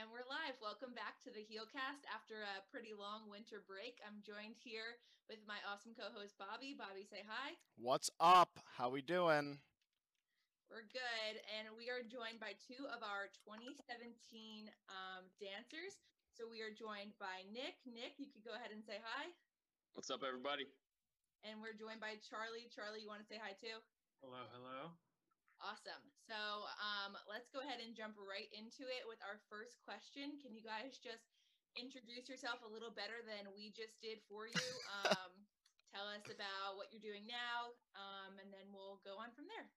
And we're live. Welcome back to the HEALcast after a pretty long winter break. I'm joined here with my awesome co-host Bobby. Bobby, say hi. What's up? How we doing? We're good, and we are joined by two of our 2017 um, dancers. So we are joined by Nick. Nick, you could go ahead and say hi. What's up, everybody? And we're joined by Charlie. Charlie, you want to say hi too? Hello, hello. Awesome. So um, let's go ahead and jump right into it with our first question. Can you guys just introduce yourself a little better than we just did for you? Um, tell us about what you're doing now, um, and then we'll go on from there.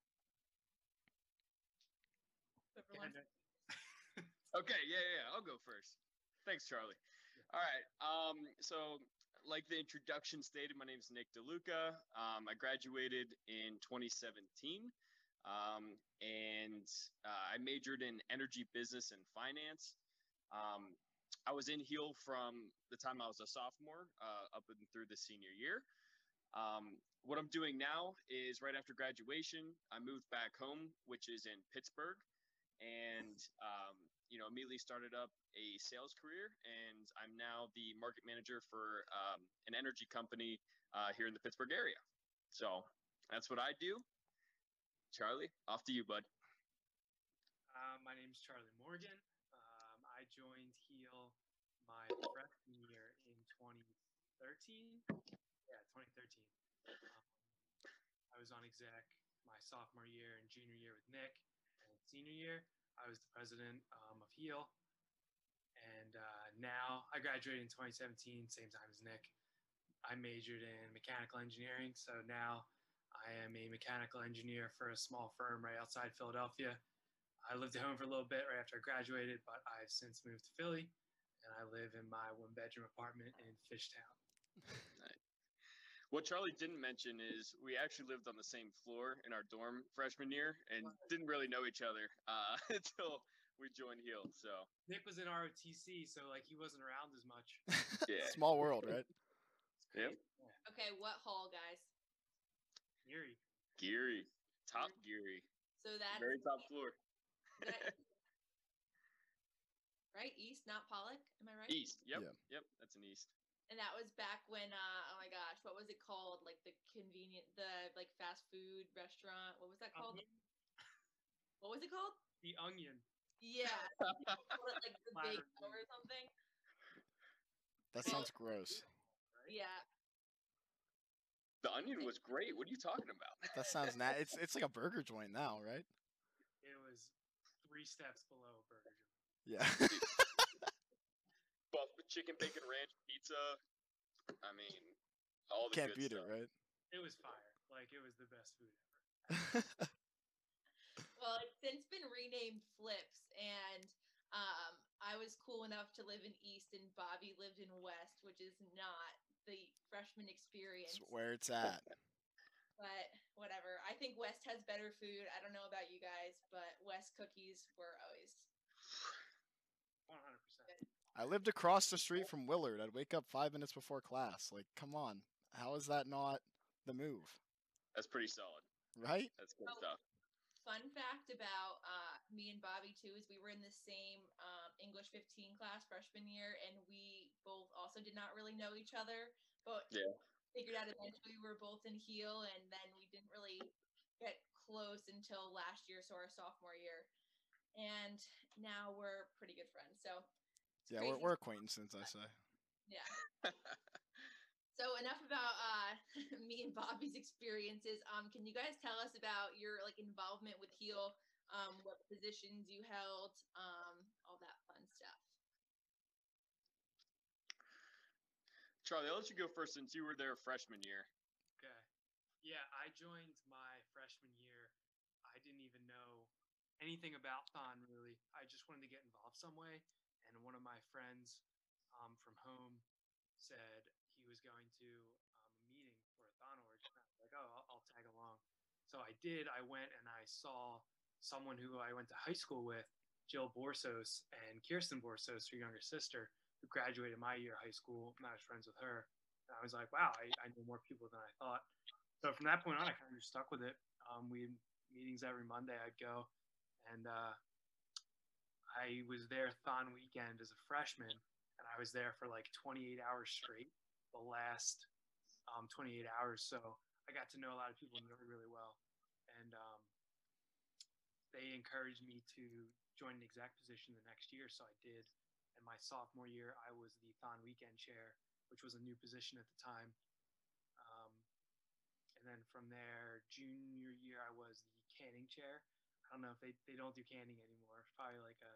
Okay, yeah, yeah, yeah, I'll go first. Thanks, Charlie. All right. Um, so, like the introduction stated, my name is Nick DeLuca. Um, I graduated in 2017, um, and uh, I majored in energy business and finance. Um, I was in Heal from the time I was a sophomore uh, up and through the senior year. Um, what I'm doing now is right after graduation, I moved back home, which is in Pittsburgh, and um, you know immediately started up a sales career. And I'm now the market manager for um, an energy company uh, here in the Pittsburgh area. So that's what I do. Charlie, off to you, bud. Uh, my name is Charlie Morgan. Um, I joined Heal my freshman year in 2013. Yeah, 2013. Um, I was on exec my sophomore year and junior year with Nick. And senior year, I was the president um, of Heal. And uh, now I graduated in 2017, same time as Nick. I majored in mechanical engineering. So now I am a mechanical engineer for a small firm right outside Philadelphia. I lived at home for a little bit right after I graduated, but I've since moved to Philly and I live in my one bedroom apartment in Fishtown. What Charlie didn't mention is we actually lived on the same floor in our dorm freshman year and didn't really know each other uh, until we joined Heal. So Nick was in ROTC, so like he wasn't around as much. yeah, Small world, right? Yep. Yeah. Okay, what hall, guys? Eerie. Geary, top Geary, So that's very top floor. that- right east, not Pollock. Am I right? East. Yep. Yeah. Yep. That's an east. And that was back when, uh, oh my gosh, what was it called? Like the convenient, the like fast food restaurant. What was that called? Onion? What was it called? The Onion. Yeah, it, like the big or something. That sounds gross. Yeah, The onion was great. What are you talking about? That sounds na- it's it's like a burger joint now, right? It was three steps below a burger joint. Yeah. Buff with chicken bacon ranch pizza. I mean, all the Can't good beat it, right? It was fire. Like it was the best food ever. well, it's since been renamed Flips, and um, I was cool enough to live in East, and Bobby lived in West, which is not the freshman experience. It's where it's at. But whatever. I think West has better food. I don't know about you guys, but West cookies were always One hundred percent. I lived across the street from Willard. I'd wake up five minutes before class. Like, come on. How is that not the move? That's pretty solid. Right? That's good Oh. stuff. fun fact about uh, me and Bobby too is we were in the same um, English 15 class freshman year, and we both also did not really know each other, but Yeah. figured out eventually we were both in Heal, and then we didn't really get close until last year, so our sophomore year, and now we're pretty good friends. So Yeah, we're, we're acquaintances, I say. Yeah. so enough about uh, me and Bobby's experiences. Um, can you guys tell us about your like involvement with Heal? Um, what positions you held? Um, all that fun stuff. Charlie, I'll let you go first since you were there freshman year. Okay. Yeah, I joined my freshman year. I didn't even know anything about Thon really. I just wanted to get involved some way. And one of my friends um, from home said he was going to um, a meeting for a Thon org. And I was like, oh, I'll, I'll tag along. So I did. I went and I saw someone who I went to high school with, Jill Borsos and Kirsten Borsos, her younger sister, who graduated my year high school. And I was friends with her. And I was like, wow, I, I know more people than I thought. So from that point on, I kind of just stuck with it. Um, we had meetings every Monday. I'd go, and uh, I was there Thon weekend as a freshman, and I was there for like 28 hours straight, the last um, 28 hours. So I got to know a lot of people York really well, and um, they encouraged me to join an exec position the next year, so I did. And my sophomore year, I was the Thon weekend chair, which was a new position at the time. Um, and then from there, junior year, I was the canning chair. I don't know if they, they don't do canning anymore. It's probably like a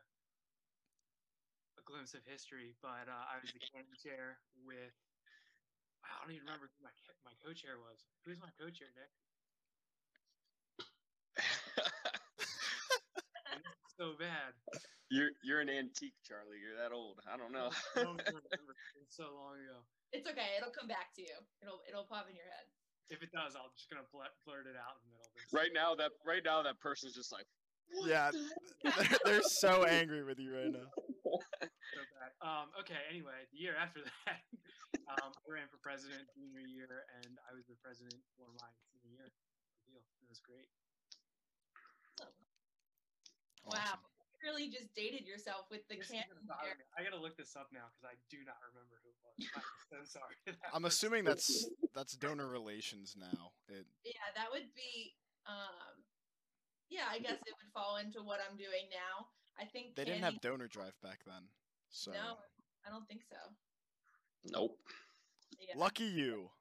a glimpse of history, but uh, I was the canning chair with. I don't even remember who my my co-chair was. Who's my co-chair, Nick? So bad. you're you're an antique, Charlie. You're that old. I don't know. I don't remember. It's so long ago. It's okay. It'll come back to you. It'll it'll pop in your head. If it does, I'm just gonna blurt, blurt it out in the middle of this. right now, that right now that person's just like, what Yeah, the they're, they're so angry with you right now. so bad. Um, okay, anyway, the year after that, um, I ran for president junior year, and I was the president for my senior year. Good deal. It was great. Wow. You really just dated yourself with the This is can. gonna bother me. I gotta look this up now because I do not remember who it was. I'm so sorry. I'm assuming that's that's donor relations now. It, Yeah, that would be. Um, yeah, I guess it would fall into what I'm doing now. I think they didn't have donor drive back then, so No, I don't think so. Nope. Yeah. lucky you.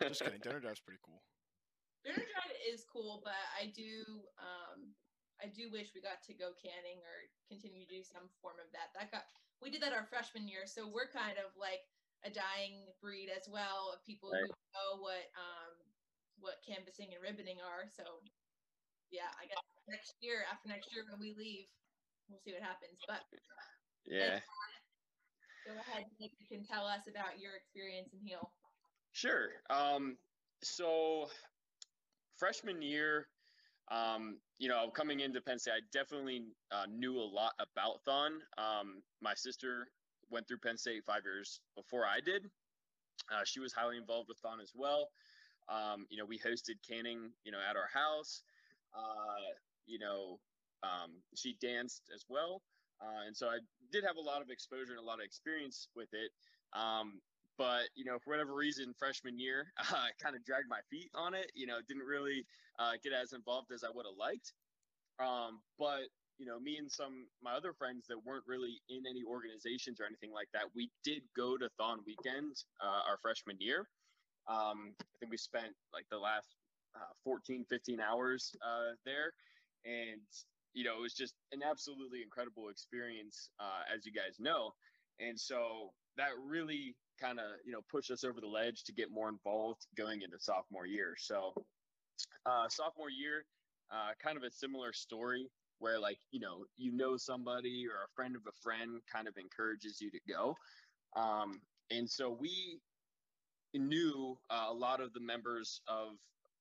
Just kidding. Donor drive's pretty cool. Donor drive is cool, but I do um I do wish we got to go canning or continue to do some form of that. That got we did that our freshman year, so we're kind of like a dying breed as well of people Right. who know what um what canvassing and ribboning are. So yeah, I guess next year after next year when we leave, we'll see what happens. But Yeah. go ahead, you can tell us about your experience in Heal. Sure. Um, so freshman year, um, you know, coming into Penn State, I definitely uh, knew a lot about Thon. Um, my sister went through Penn State five years before I did. Uh, she was highly involved with Thon as well. Um, you know, we hosted canning, you know, at our house. Uh, you know, um, she danced as well. Uh, and so I did have a lot of exposure and a lot of experience with it. Um, but you know, for whatever reason, freshman year, uh, I kind of dragged my feet on it. You know, didn't really uh, get as involved as I would have liked. Um, but you know, me and some my other friends that weren't really in any organizations or anything like that, we did go to Thon weekend uh, our freshman year. Um, I think we spent like the last uh, 14, 15 hours uh, there, and you know, it was just an absolutely incredible experience, uh, as you guys know. And so that really kind of you know pushed us over the ledge to get more involved going into sophomore year. So uh, sophomore year, uh, kind of a similar story where like you know you know somebody or a friend of a friend kind of encourages you to go, um, and so we knew uh, a lot of the members of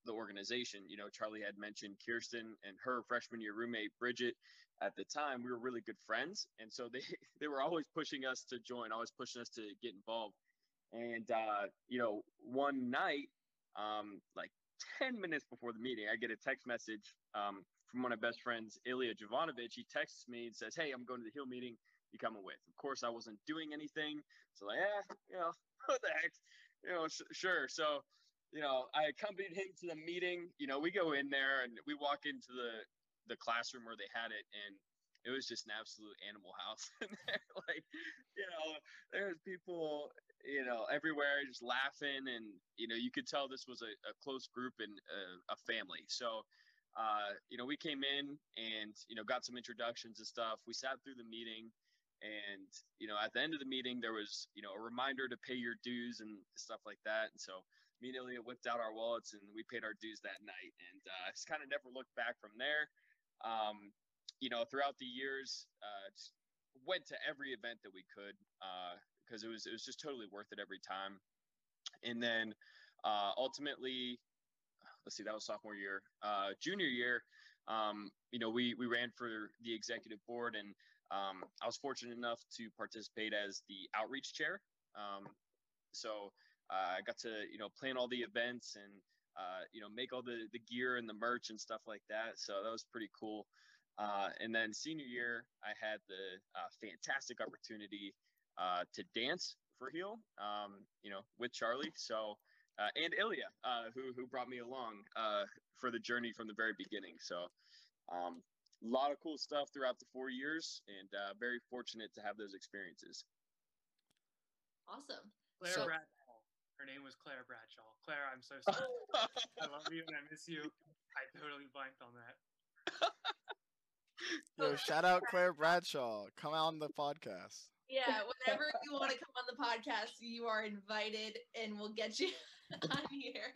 the organization. You know, Charlie had mentioned Kirsten and her freshman year roommate Bridget. At the time, we were really good friends, and so they they were always pushing us to join, always pushing us to get involved. And uh, you know, one night, um, like ten minutes before the meeting, I get a text message um, from one of my best friends, Ilya Jovanovic. He texts me and says, "Hey, I'm going to the Heal meeting. You coming with?" Of course, I wasn't doing anything, so like, yeah, you know, what the heck, you know, sh- sure. So you know, I accompanied him to the meeting. You know, we go in there and we walk into the the classroom where they had it, and it was just an absolute animal house in there. like, you know, there's people, you know, everywhere just laughing, and you know, you could tell this was a, a close group and a, a family. So. Uh, you know, we came in and you know got some introductions and stuff. We sat through the meeting, and you know, at the end of the meeting, there was you know a reminder to pay your dues and stuff like that. And so me and Ilya whipped out our wallets and we paid our dues that night and uh, just kind of never looked back from there. Um, you know, throughout the years, uh, went to every event that we could because it was it was just totally worth it every time. And then uh, ultimately, let's see, that was sophomore year. Uh, junior year, um, you know, we we ran for the executive board and um, I was fortunate enough to participate as the outreach chair. Um, so uh, I got to you know plan all the events and uh, you know make all the the gear and the merch and stuff like that. So that was pretty cool. Uh, and then senior year, I had the uh, fantastic opportunity uh, to dance for Heal, um, you know, with Charlie. So, uh, and Ilya, uh, who who brought me along uh, for the journey from the very beginning. So, um, a lot of cool stuff throughout the four years, and uh, very fortunate to have those experiences. Awesome. Claire So- Bradshaw. Her name was Claire Bradshaw. Claire, I'm so sorry. I love you and I miss you. I totally blanked on that. Yo, shout out Claire Bradshaw. Come out on the podcast. Yeah, whenever you want to come on the podcast, you are invited, and we'll get you on here.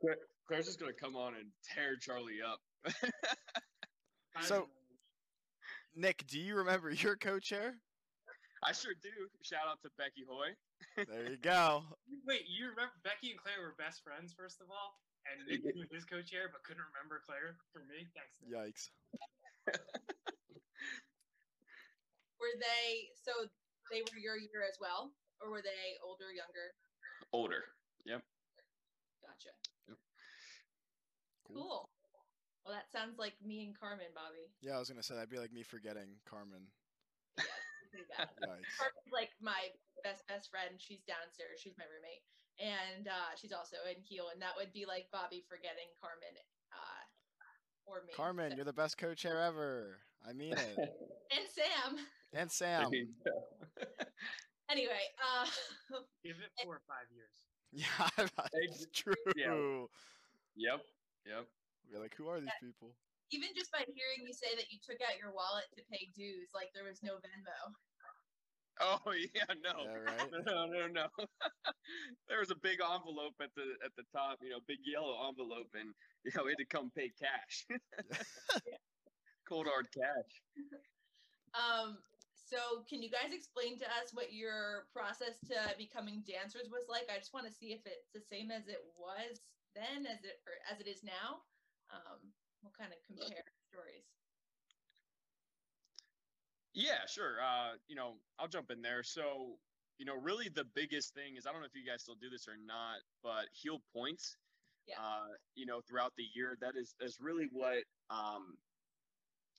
Claire, Claire's just gonna come on and tear Charlie up. So- Nick, do you remember your co-chair? I sure do. Shout out to Becky Hoy. There you go. Wait, you remember Becky and Claire were best friends, first of all? And Nick was his co chair, but couldn't remember Claire for me? Thanks. Nick. Yikes. Were they so they were your year as well, or were they older, younger? Older. Yep. Gotcha. Yep. Cool. Well, that sounds like me and Carmen, Bobby. Yeah, I was gonna say that'd be like me forgetting Carmen. Yeah, something like Carmen's like my best best friend. She's downstairs. She's my roommate, and uh, she's also in Heal. And that would be like Bobby forgetting Carmen, uh, or me. Carmen, So- you're the best co-chair ever. I mean it. and Sam. And I Sam. mean, Anyway, uh, Give it four or five years. Yeah, it's true. Yeah. yep. Yep. We're like, who are these people? even just by hearing you say that you took out your wallet to pay dues, like there was no Venmo. Oh yeah, no. Yeah, right. No, no, no. there was a big envelope at the at the top, you know, big yellow envelope, and you know, we had to come pay cash. Cold hard cash. Um, so can you guys explain to us what your process to becoming dancers was like? I just want to see if it's the same as it was then, as it or as it is now. Um, we'll kind of compare stories. Yeah, sure. Uh, you know, I'll jump in there. So, you know, really the biggest thing is I don't know if you guys still do this or not, but Heal points. Yeah. Uh, you know, throughout the year, that is is really what um,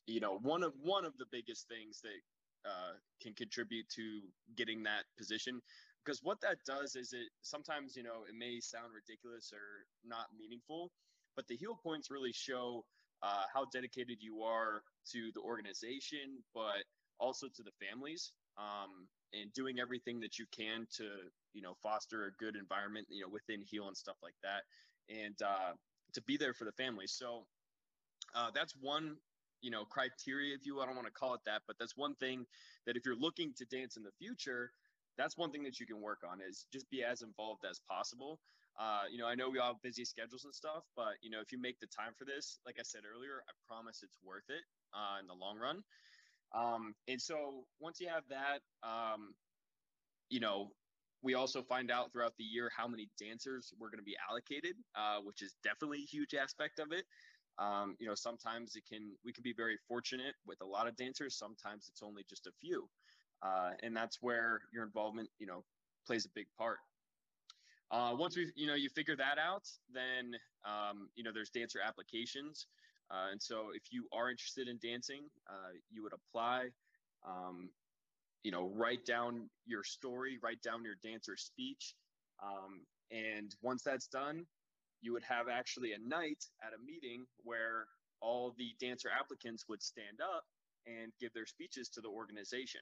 you know, one of one of the biggest things that uh, can contribute to getting that position. Because what that does is it sometimes, you know, it may sound ridiculous or not meaningful, but the Heal points really show uh, how dedicated you are to the organization, but also to the families um, and doing everything that you can to you know foster a good environment you know within Heal and stuff like that and uh, to be there for the families so uh, that's one you know criteria if you i don't want to call it that but that's one thing that if you're looking to dance in the future that's one thing that you can work on is just be as involved as possible. Uh, you know i know we all have busy schedules and stuff but you know if you make the time for this like i said earlier i promise it's worth it uh, in the long run. Um, and so once you have that, um, you know, we also find out throughout the year how many dancers we're going to be allocated, uh, which is definitely a huge aspect of it. Um, you know, sometimes it can we can be very fortunate with a lot of dancers. Sometimes it's only just a few, uh, and that's where your involvement, you know, plays a big part. Uh, once we, you know, you figure that out, then um, you know there's dancer applications. Uh, and so, if you are interested in dancing, uh, you would apply. Um, you know, write down your story, write down your dancer speech, um, and once that's done, you would have actually a night at a meeting where all the dancer applicants would stand up and give their speeches to the organization.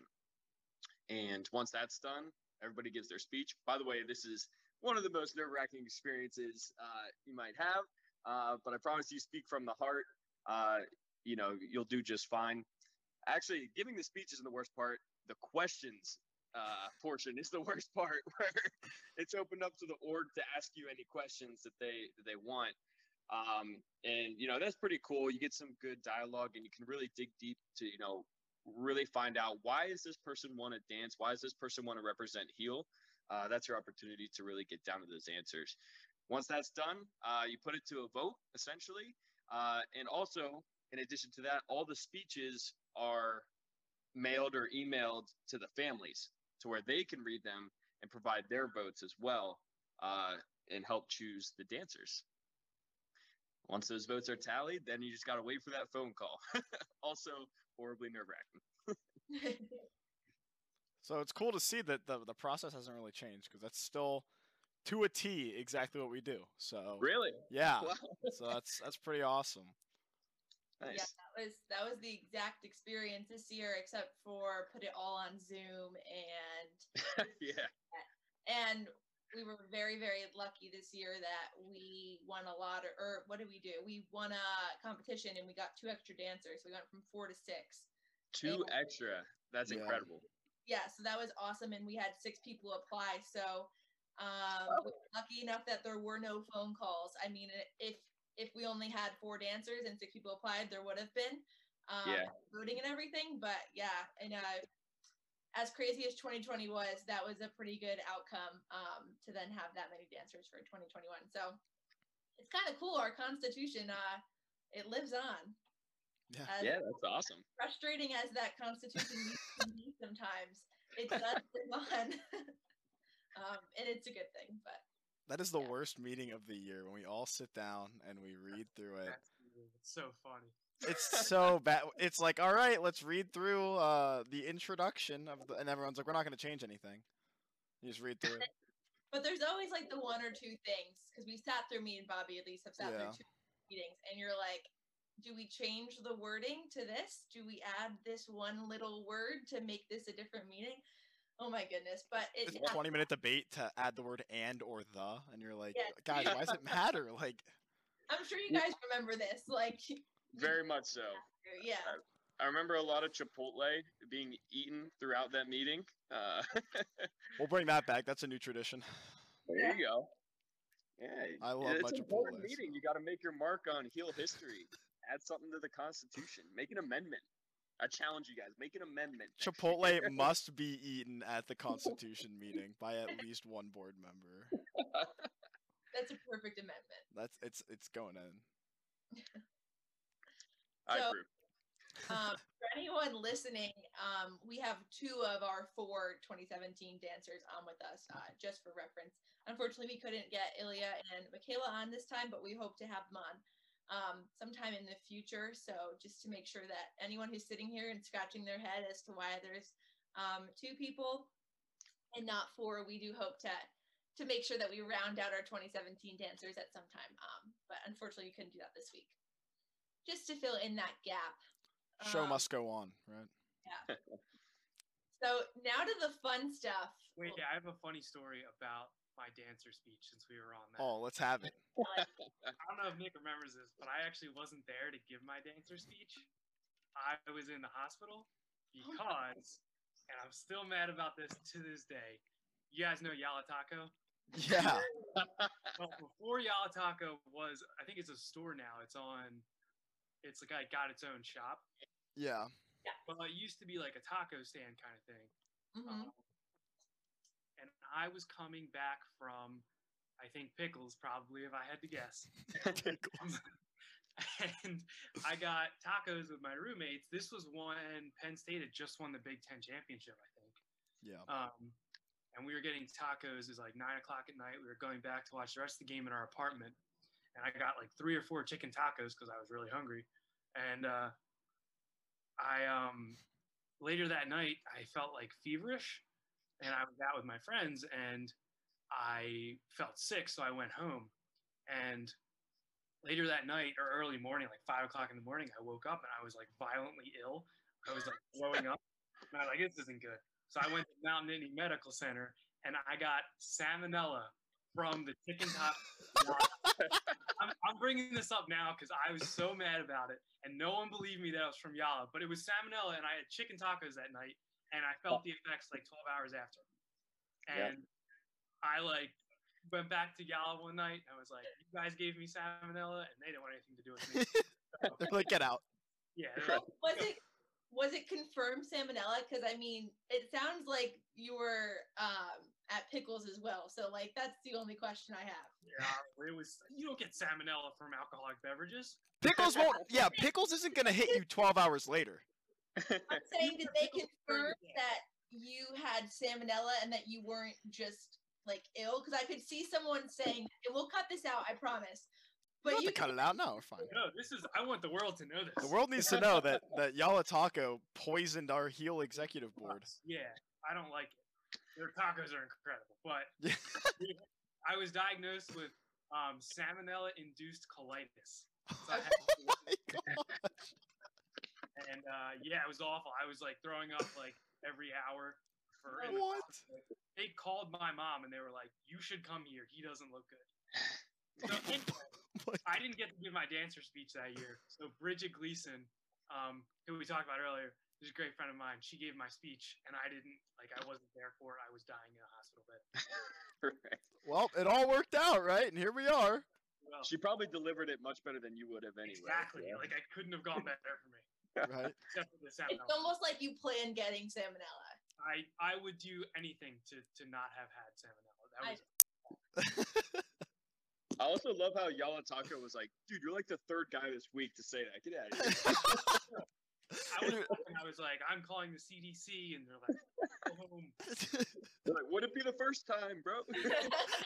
And once that's done, everybody gives their speech. By the way, this is one of the most nerve-wracking experiences uh, you might have. Uh, but I promise you, speak from the heart. Uh, you know, you'll do just fine. Actually, giving the speech isn't the worst part. The questions uh, portion is the worst part, where it's opened up to the org to ask you any questions that they that they want. Um, and you know that's pretty cool. You get some good dialogue, and you can really dig deep to you know really find out why does this person want to dance? Why does this person want to represent Heal? Uh, that's your opportunity to really get down to those answers. Once that's done, uh, you put it to a vote essentially. Uh, and also, in addition to that, all the speeches are mailed or emailed to the families to where they can read them and provide their votes as well uh, and help choose the dancers. Once those votes are tallied, then you just got to wait for that phone call. also, horribly nerve wracking. So it's cool to see that the the process hasn't really changed because that's still to a T exactly what we do. So Really? yeah, Wow. so that's that's pretty awesome. Nice. Yeah, that was that was the exact experience this year, except for put it all on Zoom and yeah. and we were very very lucky this year that we won a lot or, or what did we do we won a competition and we got two extra dancers we went from four to six Two Yeah. extra. That's Yeah. incredible. yeah so that was awesome and we had six people apply so um we were lucky enough that there were no phone calls i mean if if we only had four dancers and six people applied there would have been um Yeah. voting and everything but yeah and uh as crazy as 2020 was that was a pretty good outcome um to then have that many dancers for 2021 so it's kind of cool our constitution uh it lives on Yeah. As Yeah, that's awesome. frustrating as that constitution needs to be sometimes it does live on um and it's a good thing but That is the Yeah. worst meeting of the year when we all sit down and we read through it. It's so funny. It's so bad. It's like, all right, let's read through uh, the introduction of the, and everyone's like, we're not going to change anything. You just read through it. But there's always like the one or two things because we sat through me and Bobby at least have sat Yeah. through two meetings, and you're like, do we change the wording to this? Do we add this one little word to make this a different meaning? Oh my goodness! But it, It's a 20 minute debate to add the word and or the, and you're like, Yeah. guys, why does it matter? Like, I'm sure you guys remember this. Like, Very much so. yeah, I remember a lot of Chipotle being eaten throughout that meeting. Uh, we'll bring that back. That's a new tradition. there you go. Yeah, I love it's my an important Chipotles. meeting. You got to make your mark on Heal history. Add something to the Constitution. Make an amendment. I challenge you guys. Make an amendment. Chipotle must be eaten at the Constitution meeting by at least one board member. that's a perfect amendment. That's it's it's going in. I So- approve. um, for anyone listening, um, we have two of our four 2017 dancers on with us, uh, just for reference. Unfortunately, we couldn't get Ilya and Michaela on this time, but we hope to have them on um, sometime in the future. So just to make sure that anyone who's sitting here and scratching their head as to why there's um, two people and not four, we do hope to to make sure that we round out our 2017 dancers at some time. Um, but unfortunately, we couldn't do that this week. Just to fill in that gap. Show Um, must go on, right? Yeah. So now to the fun stuff. Wait, I have a funny story about my dancer speech since we were on that. Oh, let's have it. I don't know if Nick remembers this, but I actually wasn't there to give my dancer speech. I was in the hospital because, and I'm still mad about this to this day. You guys know Yallah Taco? Yeah. Well, before Yallah Taco was, I think it's a store now. It's on, it's like I got its own shop. Yeah. Well, it used to be like a taco stand kind of thing. Mhm. Um, and I was coming back from, I think Pickles, probably, if I had to guess. and I got tacos with my roommates. This was when Penn State had just won the Big Ten championship, I think. Yeah. Um, and we were getting tacos. It was like nine o'clock at night. We were going back to watch the rest of the game in our apartment, and I got like three or four chicken tacos because I was really hungry. And uh, I um, later that night I felt like feverish, and I was out with my friends, and I felt sick, so I went home. And later that night or early morning, like five o'clock in the morning, I woke up and I was like violently ill. I was like throwing up. And I was like, this isn't good. So I went to Mount Nittany Medical Center and I got salmonella from the chicken top. I'm, I'm bringing this up now because I was so mad about it, and no one believed me that it was from Yallah. But it was salmonella, and I had chicken tacos that night, and I felt the effects like 12 hours after. Yeah. And I like went back to Yallah one night and was like, "You guys gave me salmonella, and they didn't want anything to do with me." They're like, get out. yeah, like, Was it was it confirmed salmonella? Because I mean, it sounds like you were um, at Pickles as well. So like that's the only question I have. yeah, it was. You don't get salmonella from alcoholic beverages. Pickles won't. Yeah, Pickles isn't gonna hit you 12 hours later. I'm saying, that they Pickles confirm before you- that you had salmonella and that you weren't just like ill? Because I could see someone saying, and "We'll cut this out, I promise." But Not you to cut it out. No, we're fine. No, this is. I want the world to know this. The world needs to know that that Yallah Taco poisoned our Heal executive board. Yeah, I don't like it. Their tacos are incredible, but I was diagnosed with um, salmonella-induced colitis. So I had Oh my god. And uh, yeah, it was awful. I was like throwing up like every hour. For in the What? They called my mom and they were like, "You should come here. He doesn't look good." So anyway, I didn't get to give my dancer speech that year. So Bridget Gleason, um, who we talked about earlier, is a great friend of mine. She gave my speech, and I didn't like. I wasn't there for it. I was dying in a hospital bed. Right. Well, it all worked out, right? And here we are. Well, She probably delivered it much better than you would have anyway. exactly. yeah. Like I couldn't have gone better for me, Right. except for the it's almost like you plan getting salmonella. I I would do anything to to not have had salmonella. That I- was I also love how Yallah Taco was like, dude, you're like the third guy this week to say that. Get out of here. I was talking, I was like, I'm calling the CDC, and they're like, go home. They're like, would it be the first time, bro?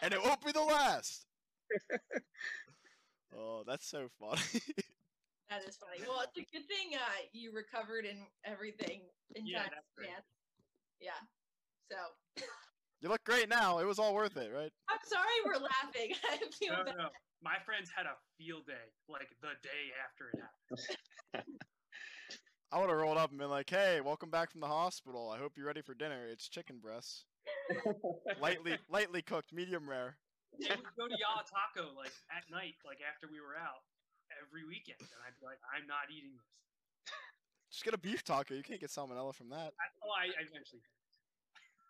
and it won't be the last. oh, that's so funny. That is funny. Well, it's a good thing uh, you recovered and everything in Yeah, time. that's great. Yeah. Yeah. So you look great now. It was all worth it, right? I'm sorry we're laughing. I feel No, bad. no. My friends had a field day, like the day after it happened. I would have rolled up and been like, "Hey, welcome back from the hospital. I hope you're ready for dinner. It's chicken breasts, lightly lightly cooked, medium rare." They would go to Yallah Taco like at night, like after we were out, every weekend, and I'd be like, I'm not eating this. Just get a beef taco. You can't get salmonella from that. I, oh, I, I eventually. did.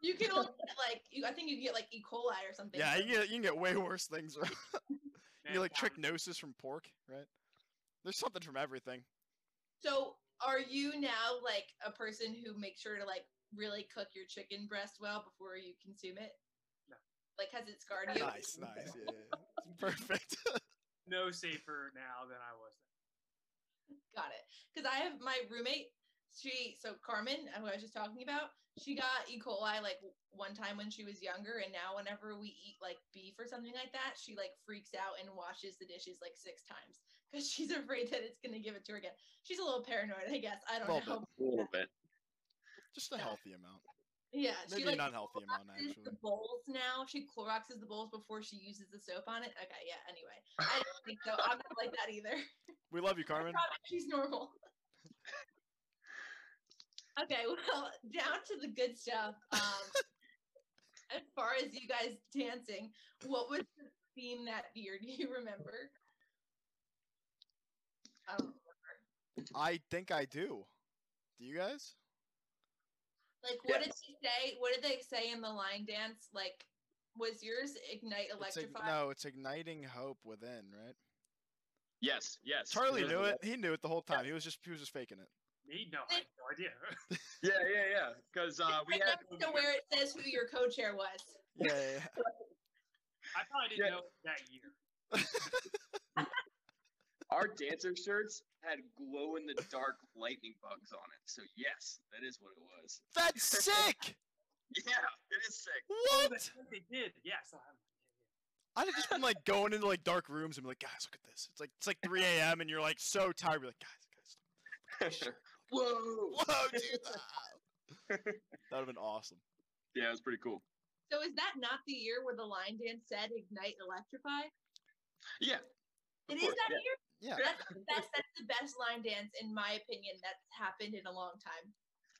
You can only get like you, I think you can get like E. coli or something. Yeah, you get you can get way worse things. Right? you Man, get like down. trichinosis from pork, right? There's something from everything. So are you now like a person who makes sure to like really cook your chicken breast well before you consume it? No. Like has it scarred you? Nice, nice. Yeah, yeah. perfect. No safer now than I was then. Got it. Because I have my roommate. She so Carmen, who I was just talking about, she got E. coli like one time when she was younger, and now whenever we eat like beef or something like that, she like freaks out and washes the dishes like six times because she's afraid that it's gonna give it to her again. She's a little paranoid, I guess. I don't Little know. A little bit. Just a healthy amount. Yeah, Maybe she like an unhealthy amount, actually. the bowls now. She Cloroxes the bowls before she uses the soap on it. Okay, yeah. Anyway, I don't think so. I'm not like that either. We love you, Carmen. she's normal. okay, well, down to the good stuff. Um, as far as you guys dancing, what was the theme that year? Do you remember? I don't remember. I think I do. Do you guys? Like, what did they say? What did they say in the line dance? Like, was yours ignite It's ig- electrify? no, it's igniting hope within, right? Yes, yes. Charlie knew it. He knew it the whole time. He was just he was just faking it. Me? No, I had no idea. Yeah, yeah, yeah. Because uh, we Right had next to where it says who your co-chair was. Yeah, yeah, yeah. I probably didn't Yeah. know that year. our dancer shirts had glow in the dark lightning bugs on it. So yes, that is what it was. That's sick. Yeah, it is sick. Oh, What? that's what they did. Yeah, I still have it. I'd have just been like going into like dark rooms and be like, guys, look at this. It's like it's like 3 a.m. and you're like so tired. You're like, guys, guys, Whoa. whoa, dude. ah." That'd have been awesome. Yeah, it was pretty cool. So is that not the year where the line dance said ignite electrify? Yeah. It is course, that yeah. year? Yeah. That's the best that's the best line dance in my opinion that's happened in a long time.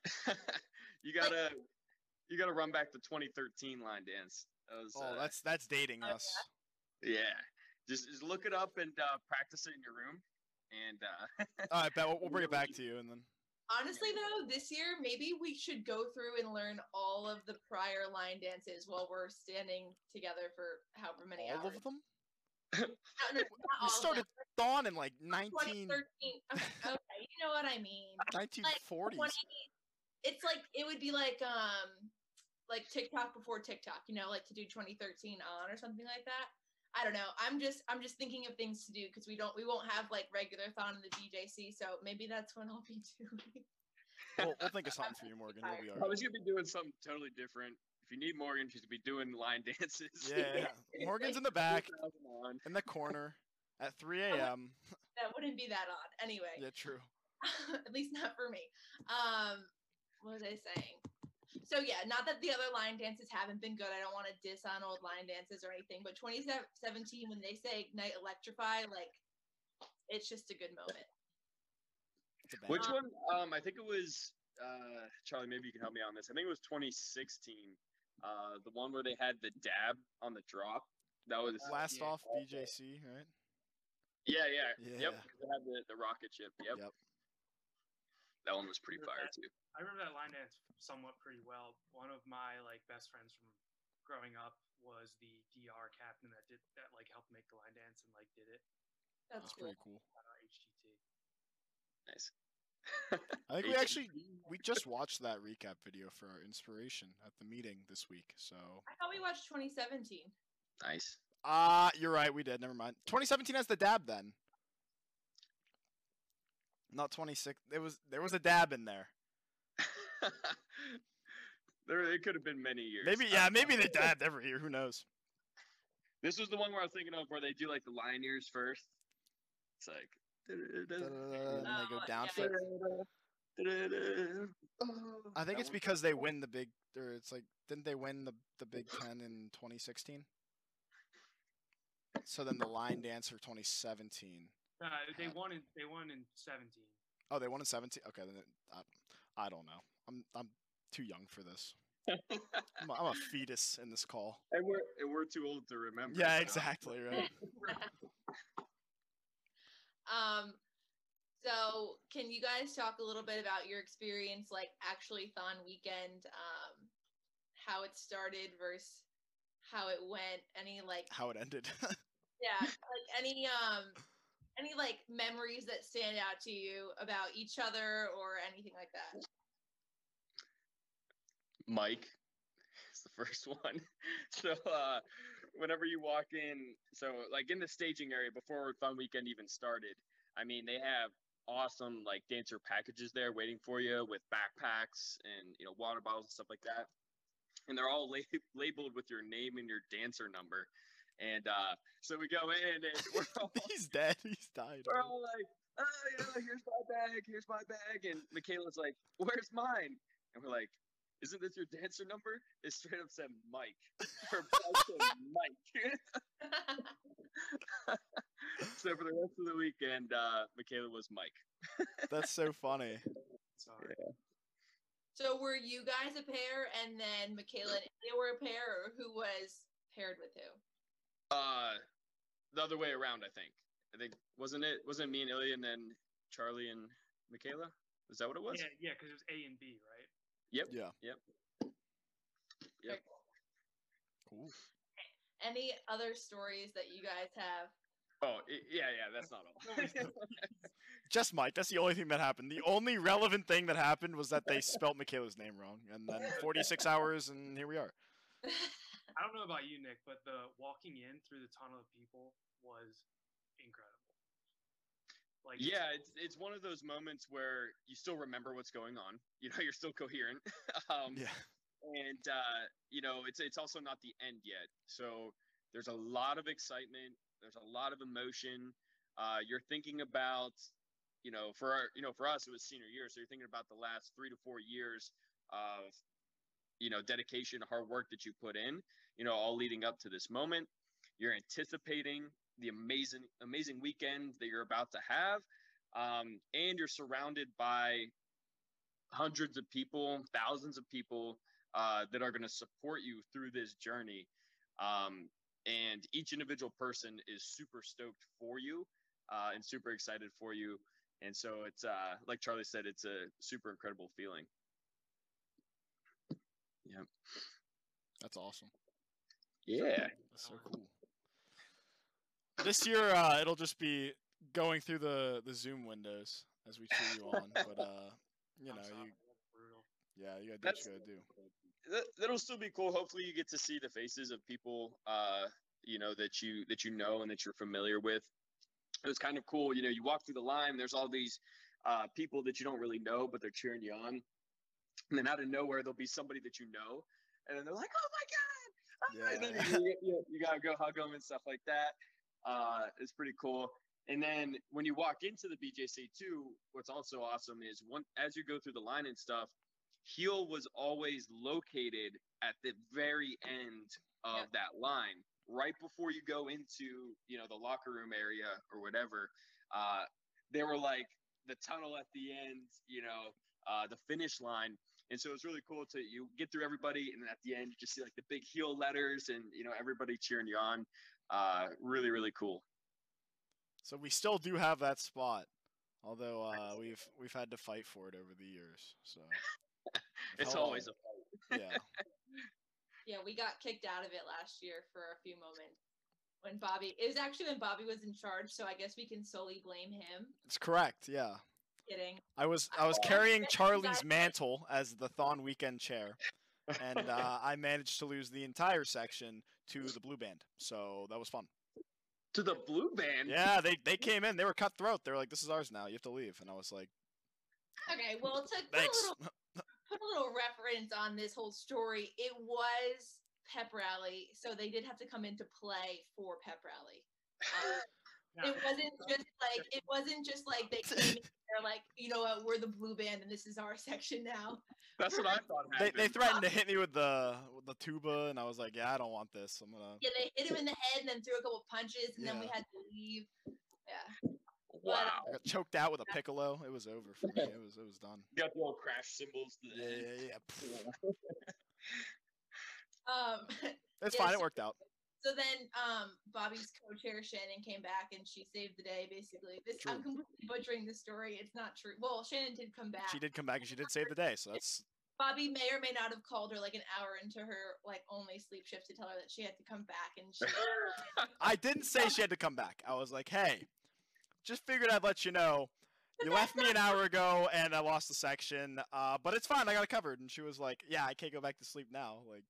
you gotta you gotta run back to 2013 line dance. That was, Oh, uh, that's that's dating Oh, us. yeah. Just, just look it up and uh, practice it in your room. And uh, All right, bet we'll, we'll bring it back to you and then. Honestly though, this year maybe we should go through and learn all of the prior line dances while we're standing together for however many All hours. of them? No, no, not You started them. Dawn in like 19, 2013. Okay, okay, you know what I mean. 1940s. 20 it's like it would be like um like TikTok before TikTok, you know, like to do 2013 on or something like that. I don't know. I'm just I'm just thinking of things to do because we don't we won't have like regular thon in the BJC, so maybe that's when I'll be doing. We'll, we'll think of something for you, Morgan. You'll be I was gonna be doing something totally different. If you need Morgan, she's gonna be doing line dances. Yeah, yeah. Morgan's in the back, in the corner. At 3 a.m. That wouldn't be that odd. Anyway, Yeah, true. at least not for me. Um, what was I saying? So yeah, not that the other line dances haven't been good. I don't want to diss on old line dances or anything, but 2017 when they say ignite electrify, like it's just a good moment. A Which banger. one? Um, I think it was uh, Charlie. Maybe you can help me on this. I think it was 2016. Uh, the one where they had the dab on the drop. That was Blast Yeah. off BJC, right? yeah, yeah, Yeah. Yep, they had the, the rocket ship. Yep. Yep. That one was pretty Remember fire that? too. I remember that line dance somewhat pretty well. One of my like best friends from growing up was the DR captain that did that like helped make the line dance and like did it That's That's cool. pretty cool. on HGT. Nice. I think we actually we just watched that recap video for our inspiration at the meeting this week. So I thought we watched 2017. nice. ah, you're right. We did. Never mind. 2017 has the dab then. Not 26. There was there was a dab in there. there, it could have been many years. Maybe yeah. Maybe they dabbed every year. Who knows? This was the one where I was thinking of where they do like the lion ears first. It's like. And they go Oh, down. yeah. for- I think it's because they win the big. Or it's like didn't they win the the Big Ten in 2016? So then the line dance for 2017. Uh, they won in they won in 17. Oh, they won in 17. Okay, then I, I don't know. I'm I'm too young for this. I'm a, I'm a fetus in this call. and we're and we're too old to remember. Yeah, exactly right. um, so can you guys talk a little bit about your experience, like actually Thon weekend, um, how it started versus how it went? Any like How it ended. yeah, like any um any like memories that stand out to you about each other or anything like that? Mike is the first one. So uh, whenever you walk in, so like in the staging area before Thon Weekend even started, I mean they have awesome like dancer packages there waiting for you with backpacks and you know water bottles and stuff like that, and they're all la- labeled with your name and your dancer number. And uh, so we go in and we're all, He's dead. He's died. we're all like, oh, you know, here's my bag, here's my bag. And Michaela's like, where's mine? And we're like, isn't this your dancer number? It straight up said Mike. Her bag Mike. so for the rest of the weekend, uh, Michaela was Mike. That's so funny. Sorry. so were you guys a pair and then Michaela and Ilya were a pair or who was paired with who? Uh, the other way around, I think. I think wasn't it? Wasn't it me and Ilya and then Charlie and Michaela? Is that what it was? Yeah, yeah, because it was A and B, right? Yep. Yeah. Yep. Yep. Cool. Any other stories that you guys have? Oh, yeah, yeah. That's not all. Just Mike. That's the only thing that happened. The only relevant thing that happened was that they spelt Michaela's name wrong, and then 46 hours, and here we are. I don't know about you, Nick, but the walking in through the tunnel of people was incredible. Like yeah, it's it's one of those moments where you still remember what's going on. You know, you're still coherent. um, Yeah. and uh, you know, it's it's also not the end yet. So there's a lot of excitement. There's a lot of emotion. Uh, you're thinking about, you know, for our, you know, for us, it was senior year. So you're thinking about the last three to four years of, you know, dedication, hard work that you put in. You know, all leading up to this moment. You're anticipating the amazing, amazing weekend that you're about to have, um, and you're surrounded by hundreds of people, thousands of people uh, that are going to support you through this journey. Um, and each individual person is super stoked for you uh, and super excited for you. And so it's uh, like Charlie said, it's a super incredible feeling. Yeah. That's awesome. Yeah. That's so cool. This year, uh, it'll just be going through the, the Zoom windows as we cheer you on. But uh, you know, you, yeah, you gotta do what That's- you gotta do. that, that'll still be cool. Hopefully, you get to see the faces of people, uh, you know, that you that you know and that you're familiar with. It was kind of cool. You know, you walk through the line. There's all these uh, people that you don't really know, but they're cheering you on. And then out of nowhere, there'll be somebody that you know, and then they're like, "Oh my god!" Ah," And then Yeah. you, you, you gotta go hug them and stuff like that. Uh, it's pretty cool. And then when you walk into the BJC too, what's also awesome is one as you go through the line and stuff, Heal was always located at the very end of Yeah. that line, right before you go into you know the locker room area or whatever. Uh, they were like the tunnel at the end, you know, uh, the finish line. And so it's really cool to you get through everybody, and then at the end you just see like the big Heal letters, and you know everybody cheering you on. Uh, really, really cool. So we still do have that spot, although uh, we've we've had to fight for it over the years. So It's Held always a fight. yeah. Yeah, we got kicked out of it last year for a few moments when Bobby. It was actually when Bobby was in charge, so I guess we can solely blame him. It's correct. Yeah. Kidding. I was I was Oh, carrying Charlie's mantle as the Thon weekend chair, and uh, I managed to lose the entire section to the blue band. So that was fun. to the blue band. Yeah, they they came in. They were cutthroat. They were like, "This is ours now. You have to leave." And I was like, Okay, well, to put a little put a little reference on this whole story, it was pep rally, so they did have to come into play for pep rally. Um, Yeah. it wasn't just like it wasn't just like they came in, they're like, you know what, we're the blue band and this is our section now. That's what I thought They, happened. they threatened to hit me with the with the tuba, and I was like, "Yeah, I don't want this. I'm gonna." Yeah, they hit him in the head and then threw a couple punches and then we had to leave. Yeah. wow. I got choked out with a piccolo. It was over for me. It was it was done. Got the old crash cymbals. Yeah, yeah, yeah. Pfft. Um It's Yeah, fine. It worked out. So then, um, Bobby's co-chair Shannon came back and she saved the day. Basically, this I'm completely butchering the story. It's not true. Well, Shannon did come back. She did come back and she did save the day. So that's Bobby may or may not have called her like an hour into her like only sleep shift to tell her that she had to come back, and she. I didn't say she had to come back. I was like, hey, just figured I'd let you know. You left me an hour ago and I lost the section, uh, but it's fine. I got it covered. And she was like, yeah, I can't go back to sleep now. Like,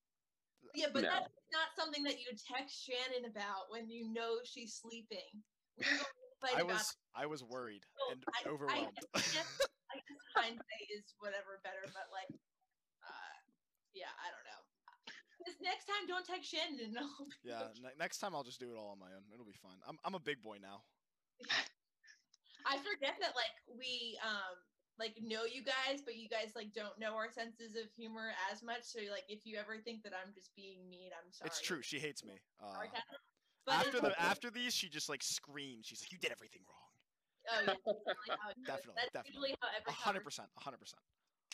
Yeah, but No. that's not something that you text Shannon about when you know she's sleeping. We were going to fight I was I was worried Well, and I- I- overwhelmed. I guess, I guess hindsight is whatever better, but like, uh, yeah, I don't know. This next time, don't text Shannon. Be yeah, ne- next time I'll just do it all on my own. It'll be fine. I'm I'm a big boy now. I forget that like we um like know you guys, but you guys like don't know our senses of humor as much. So like, if you ever think that I'm just being mean, I'm sorry. It's true. She hates me. Uh, Sorry, Catherine. But after the after these, she just like screams. She's like, "You did everything wrong." oh, yeah, that's usually how it goes. Definitely, That's definitely. A hundred percent, A hundred percent.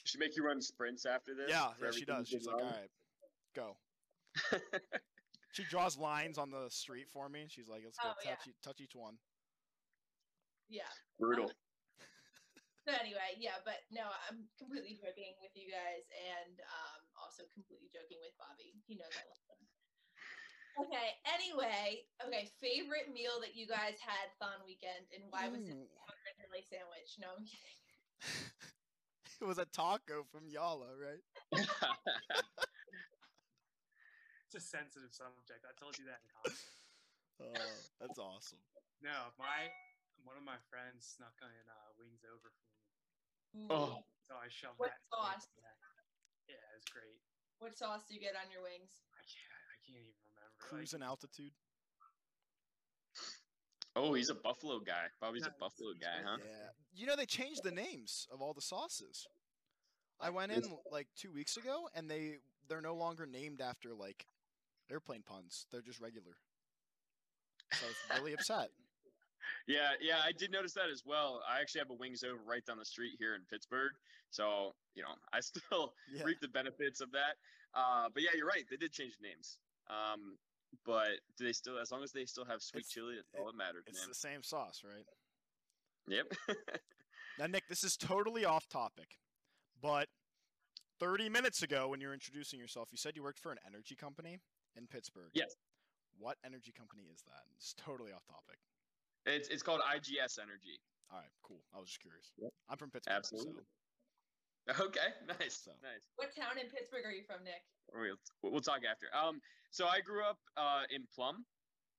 She make you run sprints after this. Yeah, yeah, she does. She's did like, "All wrong? go." She draws lines on the street for me. She's like, "Let's go Oh, yeah. touch, e- touch each one." Yeah. Brutal. So anyway, yeah, but no, I'm completely joking with you guys, and um, also completely joking with Bobby. He knows I love him. Okay. Anyway, okay. Favorite meal that you guys had Thon weekend, and why was it Ooh. a Interlay sandwich? No, I'm kidding. it was a taco from Yallah, right? It's a sensitive subject. I told you that in college. Oh, that's awesome. No, my one of my friends snuck in uh, wings over for me, Oh. so I shoved What that. sauce? Yeah, it was great. What sauce do you get on your wings? I can't. I can't even remember. like, Cruising altitude. oh, he's a Buffalo guy. Bobby's a Buffalo guy, huh? Yeah. You know they changed the names of all the sauces. I went in like two weeks ago, and they they're no longer named after like airplane puns. They're just regular. So I was really upset. Yeah, yeah, I did notice that as well. I actually have a wings over right down the street here in Pittsburgh, so you know I still Yeah. reap the benefits of that. Uh, but yeah, you're right. They did change the names. Um, but do they still? As long as they still have sweet It's- chili, that's all that matters, It's man. the same sauce, right? Yep. Now, Nick, this is totally off topic, but 30 minutes ago, when you were introducing yourself, you said you worked for an energy company in Pittsburgh. Yes. What energy company is that? It's totally off topic. It's it's called IGS Energy. All right, cool. I was just curious. Yep. I'm from Pittsburgh. Absolutely. Okay, nice, So. nice. What town in Pittsburgh are you from, Nick? We'll, we'll talk after. Um, so I grew up uh, in Plum.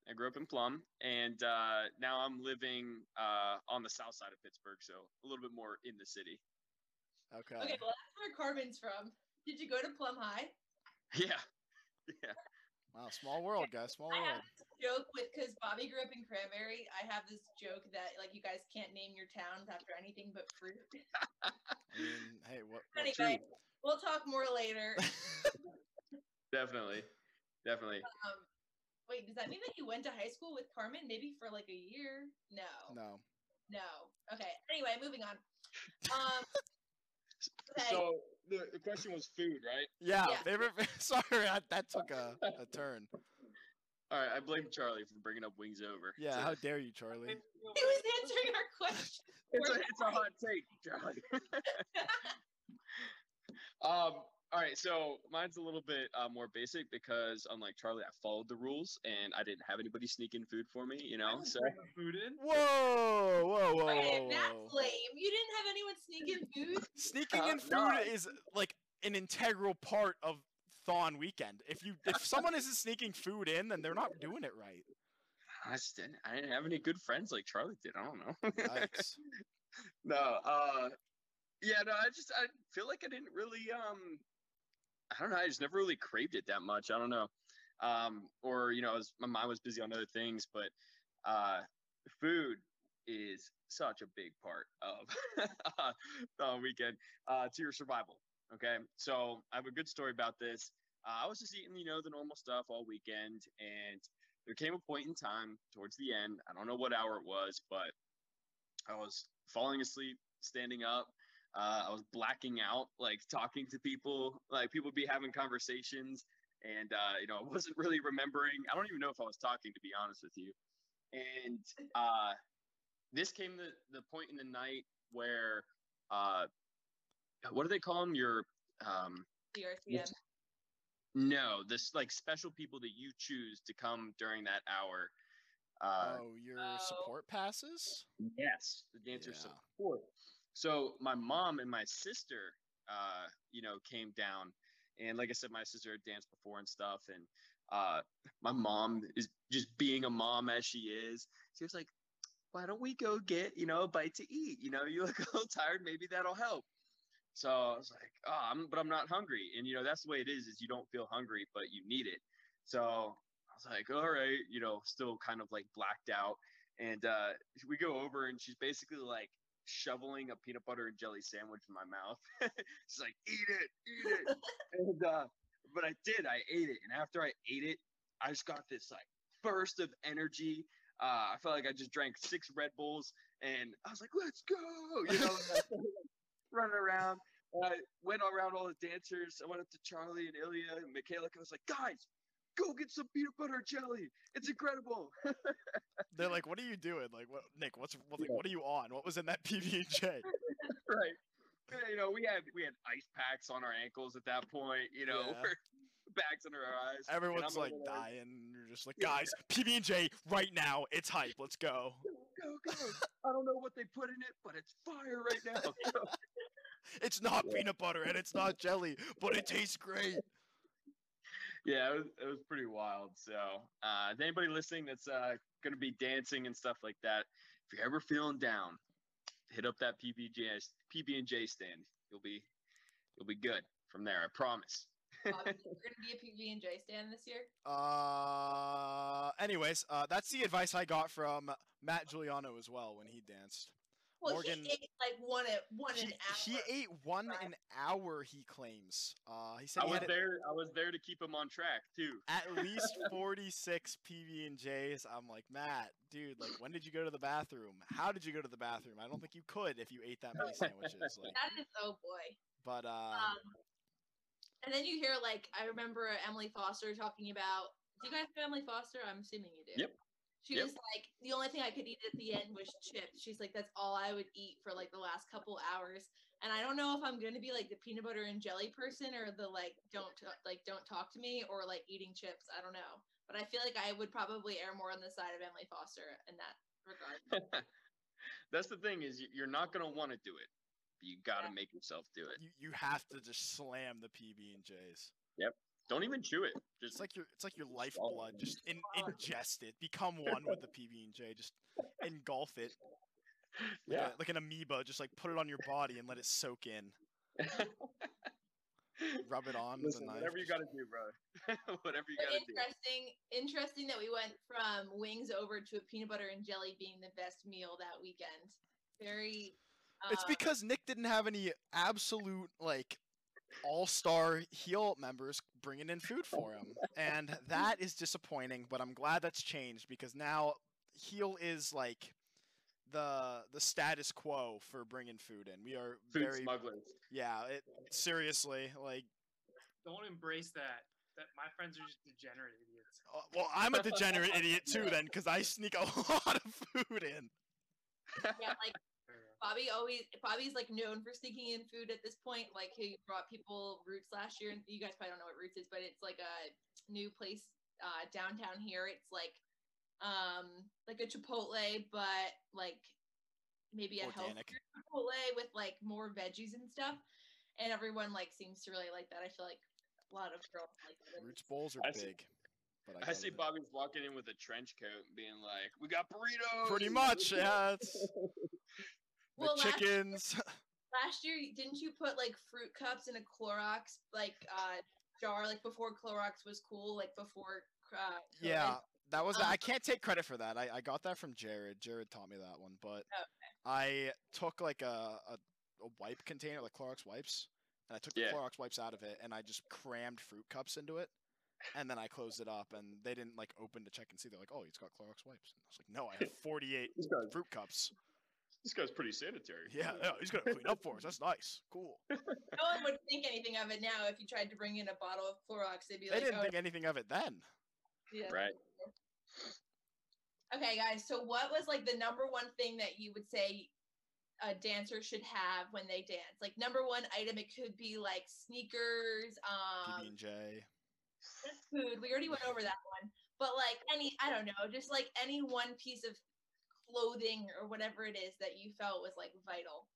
I grew up in Plum, and uh, now I'm living uh, on the south side of Pittsburgh, so a little bit more in the city. Okay. Okay, well that's where Carmen's from. Did you go to Plum High? Yeah, yeah. Wow, small world, guys. Small I world. Have this joke with because Bobby grew up in Cranberry. I have this joke that like you guys can't name your towns after anything but fruit. I mean, hey, what? what anyway, we'll talk more later. Definitely, definitely. Um, wait, does that mean that you went to high school with Carmen? Maybe for like a year? No, no. no. Okay. Anyway, moving on. Um, okay. So the, the question was food, right? Yeah, Yeah. favorite. Sorry, I, that took a, a turn. All right, I blame Charlie for bringing up wings over. Yeah, So- how dare you, Charlie? he was answering our question. it's a it's a hot take, Charlie. um. All right, so mine's a little bit uh, more basic because unlike Charlie, I followed the rules and I didn't have anybody sneaking food for me. You know, so food in. Whoa, whoa, whoa, Okay, whoa, that's whoa! lame. You didn't have anyone sneak in food. Sneaking Uh, in food no. is like an integral part of Thon weekend. If you if someone isn't sneaking food in, then they're not doing it right. I just didn't. I didn't have any good friends like Charlie did. I don't know. No, uh, yeah, no. I just I feel like I didn't really um, I don't know. I just never really craved it that much. I don't know, um, or you know, I was, my mind was busy on other things. But uh, food is such a big part of uh, weekend uh, to your survival. Okay, so I have a good story about this. Uh, I was just eating, you know, the normal stuff all weekend, and there came a point in time towards the end. I don't know what hour it was, but I was falling asleep, standing up. Uh, I was blacking out, like talking to people, like people be having conversations, and uh, you know, I wasn't really remembering. I don't even know if I was talking, to be honest with you. And uh, this came the the point in the night where, uh, what do they call them? Your um, The RCM. no, this like special people that you choose to come during that hour. Uh, oh, your Oh. support passes? Yes, the dancer Yeah. support. So my mom and my sister, uh, you know, came down, and like I said, my sister had danced before and stuff, and uh, my mom is just being a mom as she is. She was like, "Why don't we go get you know a bite to eat? You know, you look a little tired. Maybe that'll help." So I was like, "Oh, I'm, but I'm not hungry." And you know, that's the way it is. Is you don't feel hungry, but you need it. So I was like, "All right," you know, still kind of like blacked out. And uh, we go over, and she's basically like shoveling a peanut butter and jelly sandwich in my mouth. she's like, "Eat it, eat it." and uh, but I did. I ate it, and after I ate it, I just got this like burst of energy. Uh, I felt like I just drank six Red Bulls, and I was like, "Let's go!" You know, and I started, like, running around. I went around all the dancers. I went up to Charlie and Ilya and Michaela. I was like, "Guys, go get some peanut butter jelly. It's incredible." They're like, "What are you doing? Like, what, Nick? What's what, like, what are you on? What was in that PB and J?" right. You know, we had we had ice packs on our ankles at that point. You know, Yeah. bags under our eyes. Everyone's like dying. You're just like, guys, PB and J right now. It's hype. Let's go. Go, go. I don't know what they put in it, but it's fire right now. It's not Yeah. peanut butter and it's not jelly, but it tastes great. yeah, it was, it was pretty wild. So, uh, anybody listening that's uh, going to be dancing and stuff like that, if you're ever feeling down, hit up that PB PB and J stand. You'll be you'll be good from there. I promise. Bobby, you're gonna be a PB and J stand this year. Uh, anyways, uh, that's the advice I got from Matt Giuliano as well when he danced. Well, Morgan- he ate like one at one He, an hour. he ate one Right. an hour. He claims. Uh, he said I he was there. I was there to keep him on track too. at least forty six PB and J's. I'm like Matt, dude. Like, when did you go to the bathroom? How did you go to the bathroom? I don't think you could if you ate that many sandwiches. Like, That is oh boy. but uh, Um, and then you hear like I remember Emily Foster talking about. Do you guys know Emily Foster? I'm assuming you do. Yep. She Yep. was like, the only thing I could eat at the end was chips. She's like, that's all I would eat for like the last couple hours. And I don't know if I'm gonna be like the peanut butter and jelly person or the like don't t- like don't talk to me or like eating chips. I don't know, but I feel like I would probably err more on the side of Emily Foster in that regard. That's the thing is you- you're not gonna want to do it. But you got to Yeah. make yourself do it. you, you have to just slam the PB and J's. Yep. Don't even chew it. Just It's like your it's like your lifeblood. Just in, ingest it. Become one with the PB and J. Just engulf it. Like, yeah. a, like an amoeba. Just like put it on your body and let it soak in. Rub it on with a Listen, knife. whatever you got to do, bro. whatever you But got to do. interesting, interesting that we went from wings over to a peanut butter and jelly being the best meal that weekend. Very. It's um, because Nick didn't have any absolute like all-star Heal members bringing in food for him, and that is disappointing. But I'm glad that's changed because now Heal is like the the status quo for bringing food in. We are Food very smugglers. yeah. It seriously like. Don't embrace that. That my friends are just degenerate idiots. uh, Well, I'm a degenerate idiot too, then, because I sneak a lot of food in. yeah, like Bobby always Bobby's like known for sneaking in food at this point. Like he brought people Roots last year, and you guys probably don't know what Roots is, but it's like a new place uh, downtown here. It's like um like a Chipotle, but like maybe a Organic. healthier Chipotle with like more veggies and stuff. And everyone like seems to really like that. I feel like a lot of girls like that. Roots bowls are I see- big. But I go see it. Bobby's walking in with a trench coat being like, "We got burritos." Pretty much, yeah. It's the Well, last- chickens. last year didn't you put like fruit cups in a Clorox like uh jar like before Clorox was cool like before uh Yeah, that was. Um, I can't take credit for that. I, I got that from Jared. Jared taught me that one. But I took like a, a a wipe container, like Clorox wipes, and I took Yeah. the Clorox wipes out of it, and I just crammed fruit cups into it, and then I closed it up, and they didn't like open to check and see. They're like, "Oh, he's got Clorox wipes." And I was like, "No, I have 48 This guy's, fruit cups." This guy's pretty sanitary. Yeah, yeah, he's gonna clean up for us. That's nice. Cool. no one would think anything of it now if you tried to bring in a bottle of Clorox they'd be They like didn't oh, think anything of it then. yeah. Right. okay guys so what was like the number one thing that you would say a dancer should have when they dance like number one item it could be like sneakers um PB and J. Food. We already went over that one. But like any, I don't know, just like any one piece of clothing or whatever it is that you felt was like vital.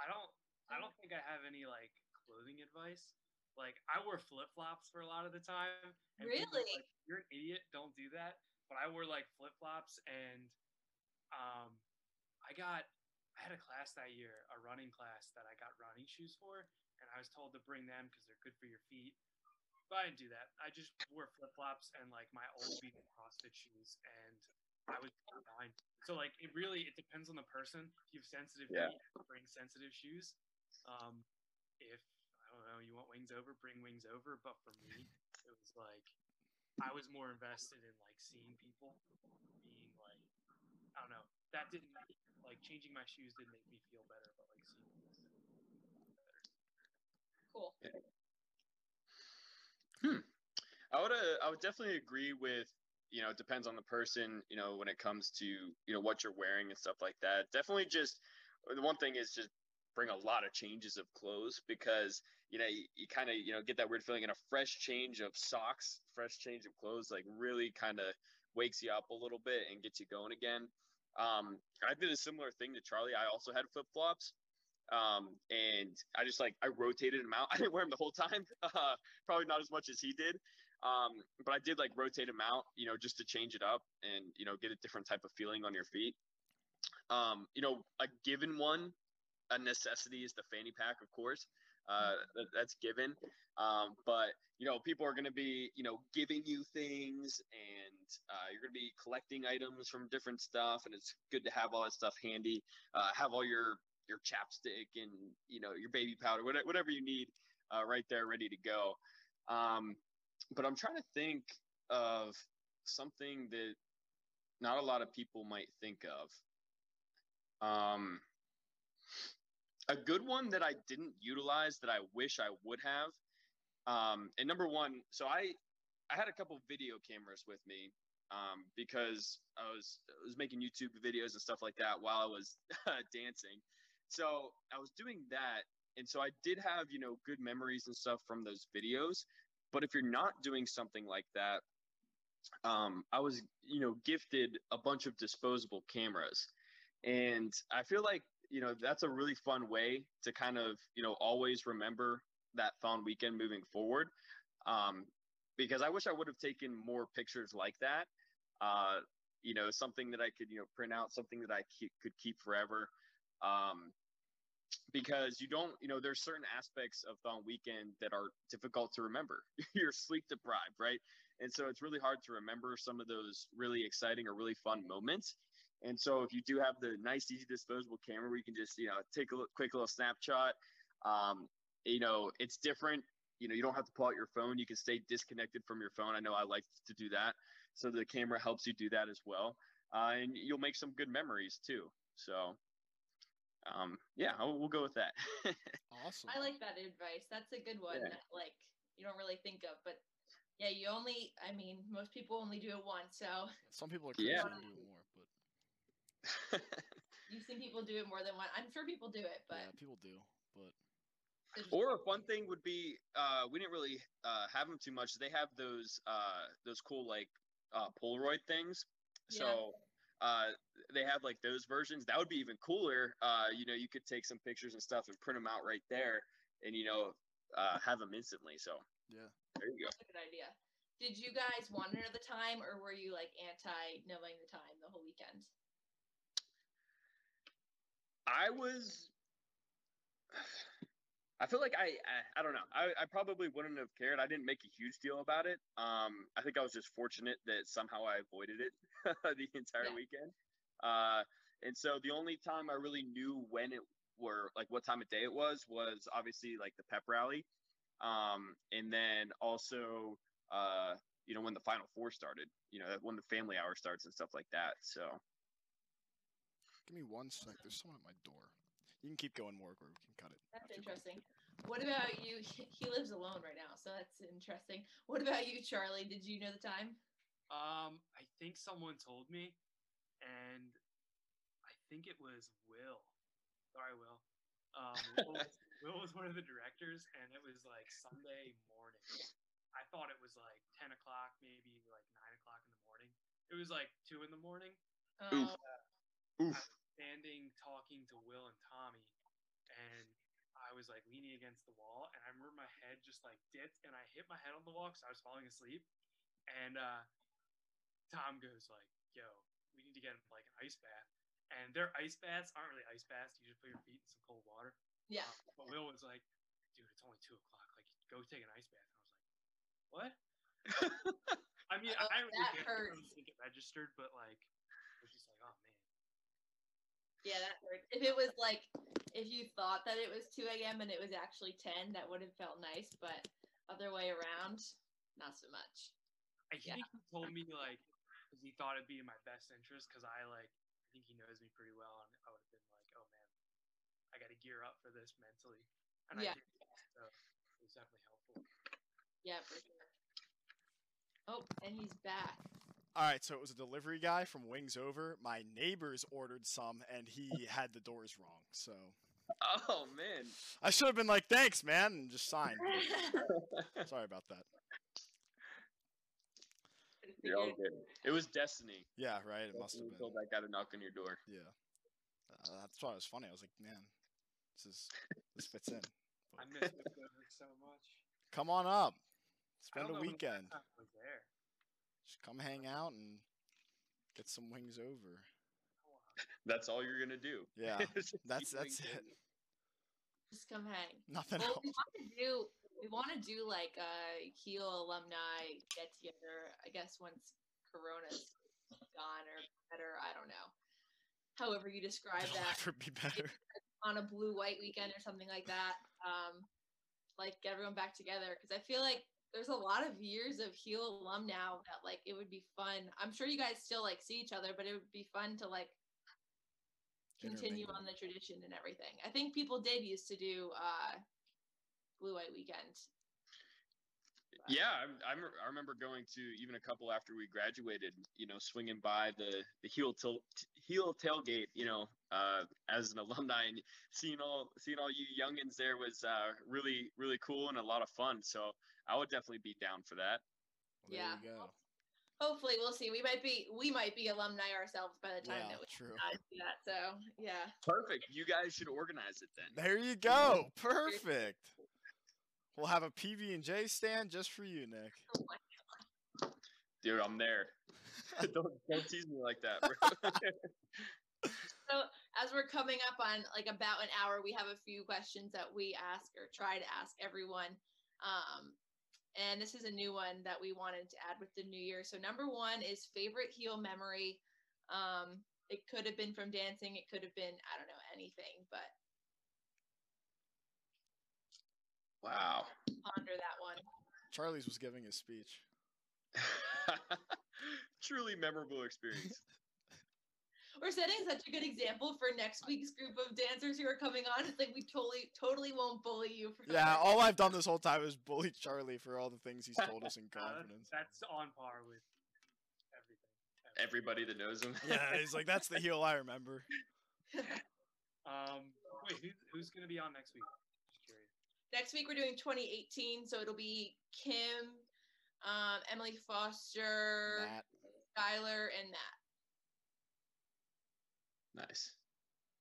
I don't I don't think I have any like clothing advice. Like I wear flip flops for a lot of the time. Really? Like, You're an idiot. Don't do that. But I wear like flip flops and um, I got I had a class that year, a running class that I got running shoes for, and I was told to bring them because they're good for your feet. But I didn't do that. I just wore flip flops and like my old beat CrossFit shoes, and I was fine. So like it really it depends on the person. If you have sensitive Yeah. feet, bring sensitive shoes. Um, if I don't know, you want wings over, bring wings over. But for me, it was like I was more invested in like seeing people being like I don't know. That didn't like changing my shoes didn't make me feel better, but like seeing people better. Cool. I would uh, I would definitely agree with you know it depends on the person you know when it comes to you know what you're wearing and stuff like that. Definitely just the one thing is just bring a lot of changes of clothes because you know you, you kind of you know get that weird feeling and a fresh change of socks, fresh change of clothes like really kind of wakes you up a little bit and gets you going again. Um, I did a similar thing to Charlie. I also had flip flops. Um, and I just like I rotated them out. I didn't wear them the whole time. Uh, probably not as much as he did. Um, but I did like rotate them out, you know, just to change it up and you know get a different type of feeling on your feet. Um, you know, a given one, a necessity is the fanny pack, of course. Uh, that, that's given. Um, but you know, people are going to be, you know, giving you things, and uh, you're going to be collecting items from different stuff, and it's good to have all that stuff handy. Uh, have all your your chapstick and you know your baby powder, whatever, whatever you need, uh, right there, ready to go. Um, but I'm trying to think of something that not a lot of people might think of. Um, a good one that I didn't utilize that I wish I would have. Um, and number one, so I I had a couple video cameras with me um, because I was I was making YouTube videos and stuff like that while I was dancing. So I was doing that, and so I did have you know good memories and stuff from those videos. But if you're not doing something like that, um, I was you know gifted a bunch of disposable cameras, and I feel like you know that's a really fun way to kind of you know always remember that fun weekend moving forward. Um, because I wish I would have taken more pictures like that. Uh, you know, something that I could you know print out, something that I could keep forever. Um, because you don't, you know, there's certain aspects of Thon Weekend that are difficult to remember. You're sleep deprived, right? And so it's really hard to remember some of those really exciting or really fun moments. And so if you do have the nice, easy disposable camera where you can just, you know, take a quick little snapshot, um, you know, it's different. You know, you don't have to pull out your phone. You can stay disconnected from your phone. I know I like to do that. So the camera helps you do that as well. Uh, and you'll make some good memories too. So, um, yeah, I'll, we'll go with that. Awesome. I like that advice. That's a good one. Yeah. That, like you don't really think of, but yeah, you only. I mean, most people only do it once. So Some people are crazy Yeah. and do it more, but you've seen people do it more than one. I'm sure people do it, but yeah, people do. But or a fun thing would be uh, we didn't really uh, have them too much. They have those uh, those cool like uh, Polaroid things. So uh, they have like those versions. That would be even cooler. Uh, you know, you could take some pictures and stuff and print them out right there, and you know, uh, have them instantly. So yeah, there you go. That's a good idea. Did you guys want to know the time, or were you like anti knowing the time the whole weekend? I was. I feel like I, I, I don't know. I, I probably wouldn't have cared. I didn't make a huge deal about it. Um, I think I was just fortunate that somehow I avoided it the entire Yeah. weekend. Uh, and so the only time I really knew when it were like what time of day it was was obviously like the pep rally, um, and then also uh, you know when the final four started. You know when the family hour starts and stuff like that. So give me one sec. There's someone at my door. You can keep going, Morg, or we can cut it. That's after you interesting. What about you? He lives alone right now, so that's interesting. What about you, Charlie? Did you know the time? Um, I think someone told me, and I think it was Will. Sorry, Will. Um, Will, was, Will was one of the directors, and it was like Sunday morning. I thought it was like ten o'clock, maybe like nine o'clock in the morning. It was like two in the morning. Oof. Oh, oof. standing talking to Will and Tommy, and I was like leaning against the wall, and I remember my head just like dipped, and I hit my head on the wall because I was falling asleep, and uh, Tom goes like, "Yo, we need to get him like an ice bath," and their ice baths aren't really ice baths. You just put your feet in some cold water. yeah. Uh, but Will was like, "Dude, it's only two o'clock. Like, go take an ice bath." And I was like, "What?" I mean, Oh, I that really get- I don't hurts. think it registered, but like, it was just like, "Oh man." Yeah, that hurts. If it was like, if you thought that it was 2 a.m. and it was actually 10, that would have felt nice, but other way around, not so much. I Yeah. think he told me like because he thought it'd be in my best interest because I like I think he knows me pretty well and I would have been like, oh man, I got to gear up for this mentally, and Yeah. I did. So it was definitely helpful. Yeah, for sure. Oh, and he's back. All right, so it was a delivery guy from Wings Over. My neighbors ordered some, and he had the doors wrong. So Oh man. I should have been like, "Thanks, man," and just signed. Sorry about that. You're all good. It was destiny. Yeah, right. It must have been. told that guy to knock on your door. Yeah, uh, that's why it was funny. I was like, "Man, this is this fits in." I miss Pittsburgh so much. Come on up. Spend a know when the weekend. I was there. Just come hang out and get some wings over. That's all you're gonna do. Yeah, that's that's it. Just come hang. Nothing Well, else. we want to do we want to do like a Heal alumni get together. I guess once Corona's gone or better, I don't know. However you describe It'll that be better. on a blue white weekend or something like that. Um, like get everyone back together because I feel like there's a lot of years of Heal alum now that like it would be fun. I'm sure you guys still like see each other, but it would be fun to like continue on the tradition and everything. I think people did used to do uh blue white weekend. But- Yeah, I, I, rem- I remember going to even a couple after we graduated. You know, swinging by the the Heal til- Heal tailgate. You know, uh, as an alumni and seeing all seeing all you youngins there was uh, really really cool and a lot of fun. So I would definitely be down for that. Well, there Yeah. you go. Hopefully, we'll see. We might be we might be alumni ourselves by the time Yeah, that we true. do that. So yeah, Perfect. You guys should organize it then. There you go. Perfect. We'll have a PB and J stand just for you, Nick. Dude, I'm there. don't don't tease me like that, bro. So as we're coming up on like about an hour, we have a few questions that we ask or try to ask everyone. Um, and this is a new one that we wanted to add with the new year. So number one is favorite Heal memory. Um, it could have been from dancing. It could have been I don't know anything, but Wow. ponder that one. Charlie's was giving his speech. Truly memorable experience. We're setting such a good example for next week's group of dancers who are coming on. It's like we totally, totally won't bully you for Yeah, all I've done this whole time is bully Charlie for all the things he's told us in Uh, confidence. that's on par with everything. Everybody that knows him. Yeah, he's like, that's the Heal I remember. Um, wait, who's, who's gonna be on next week? Just curious. Next week we're doing 2018, so it'll be Kim, um, Emily Foster, Matt. Skylar, and Matt. nice.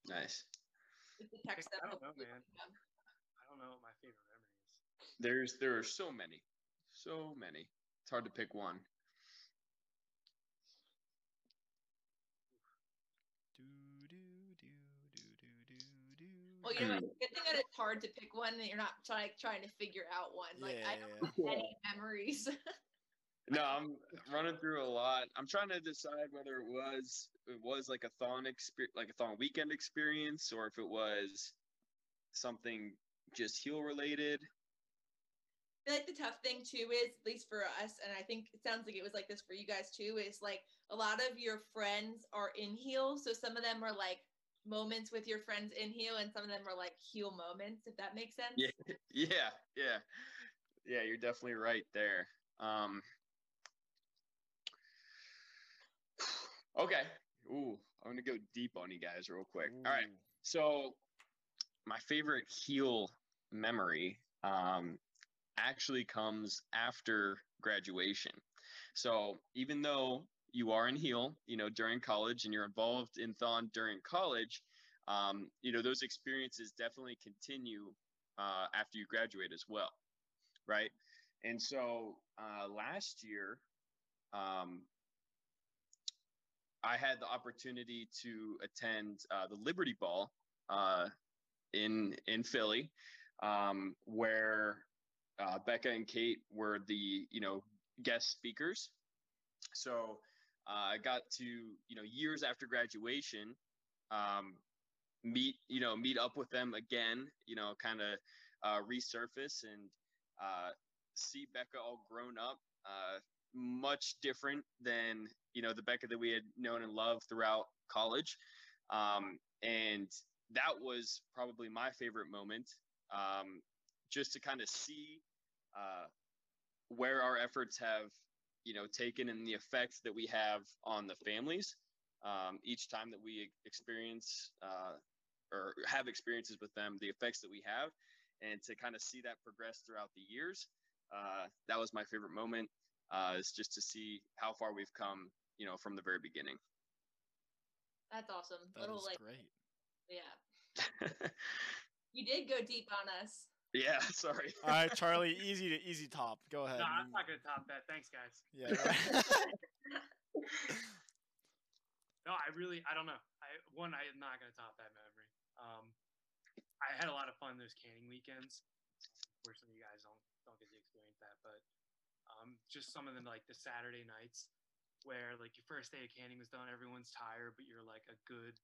Nice. The text I don't know, man. I don't know what my favorite memory is. There's there are so many. So many. It's hard to pick one. Do, do, do, do, do, do, do. Well, you know, it's good thing that it's hard to pick one and you're not trying trying to figure out one. Like I don't Yeah. have any memories. No, I'm running through a lot. I'm trying to decide whether it was it was like a thon experience, like a thon weekend experience, or if it was something just Heal related. I feel like the tough thing too is, at least for us, and I think it sounds like it was like this for you guys too, is like a lot of your friends are in Heal. So some of them are like moments with your friends in Heal, and some of them are like Heal moments, if that makes sense. Yeah, yeah, yeah, yeah. You're definitely right there. Um, okay. Ooh, I'm gonna go deep on you guys real quick. All right. So, my favorite Heal memory um, actually comes after graduation. So, even though you are in Heal, you know, during college and you're involved in Thon during college, um, you know, those experiences definitely continue uh, after you graduate as well, right? And so, uh, last year, um, I had the opportunity to attend uh, the Liberty Ball uh, in in Philly, um, where uh, Becca and Kate were the you know guest speakers. So I got to you know years after graduation um, meet you know meet up with them again. You know, kind of uh, resurface and uh, see Becca all grown up. Uh, much different than you know the Becca that we had known and loved throughout college, um, and that was probably my favorite moment. Um, just to kind of see uh, where our efforts have you know taken and the effects that we have on the families um, each time that we experience uh, or have experiences with them, the effects that we have, and to kind of see that progress throughout the years. Uh, that was my favorite moment uh, is just to see how far we've come, you know, from the very beginning. That's awesome. That Little like great. yeah. You did go deep on us. Yeah, sorry. All right, Charlie, easy to easy top. Go ahead. No, I'm not gonna top that. Thanks, guys. Yeah. No, I really, I don't know. I one, I am not gonna top that memory. Um, I had a lot of fun those canning weekends. Unfortunately, you guys don't don't get to experience that, but um, just some of them like the Saturday nights where like your first day of canning was done, everyone's tired, but you're like a good,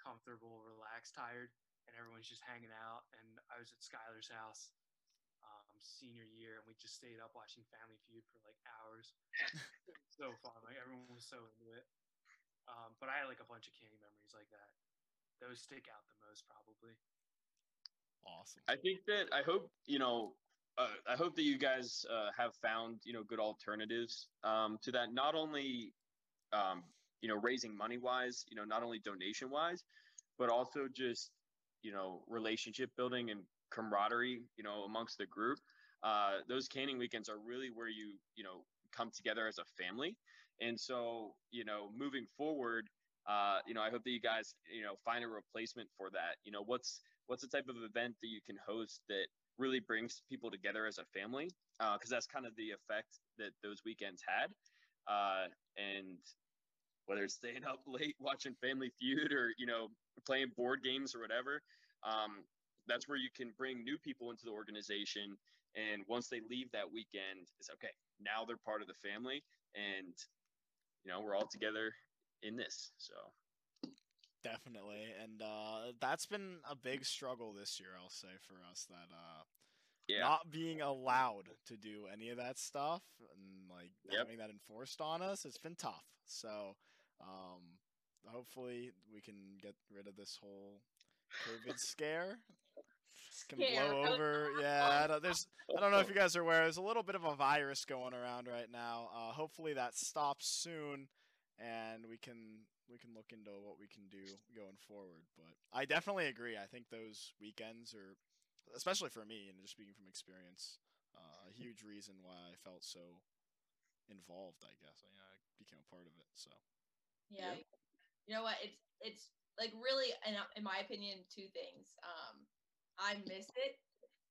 comfortable, relaxed tired, and everyone's just hanging out. And I was at Skylar's house um, senior year, and we just stayed up watching Family Feud for like hours. so fun, like everyone was so into it. Um, but I had like a bunch of candy memories like that. Those stick out the most, probably. awesome. I think that I hope you know. Uh, I hope that you guys uh, have found you know good alternatives um, to that. Not only um, you know raising money wise, you know not only donation wise, but also just you know relationship building and camaraderie. You know amongst the group. Uh, those canning weekends are really where you you know come together as a family. And so you know moving forward, uh, you know I hope that you guys you know find a replacement for that. You know what's what's the type of event that you can host that really brings people together as a family because that's kind of the effect that those weekends had uh, and whether it's staying up late watching Family Feud or you know playing board games or whatever. Um, that's where you can bring new people into the organization, and once they leave that weekend, it's okay. Now they're part of the family, and you know we're all together in this. So Definitely, and uh, that's been a big struggle this year. I'll say for us that uh, yeah, not being allowed to do any of that stuff and like Yep. having that enforced on us, it's been tough. So, um, hopefully, we can get rid of this whole COVID scare. Can Scare. blow over. Yeah, I don't, there's. I don't know if you guys are aware. There's a little bit of a virus going around right now. Uh, hopefully, that stops soon, and we can we can look into what we can do going forward. But I definitely agree. I think those weekends are especially for me and just speaking from experience, uh, a huge reason why I felt so involved. I guess you know, I became a part of it. So Yeah. You know what? It's it's like really, in, in my opinion, two things. Um, I miss it,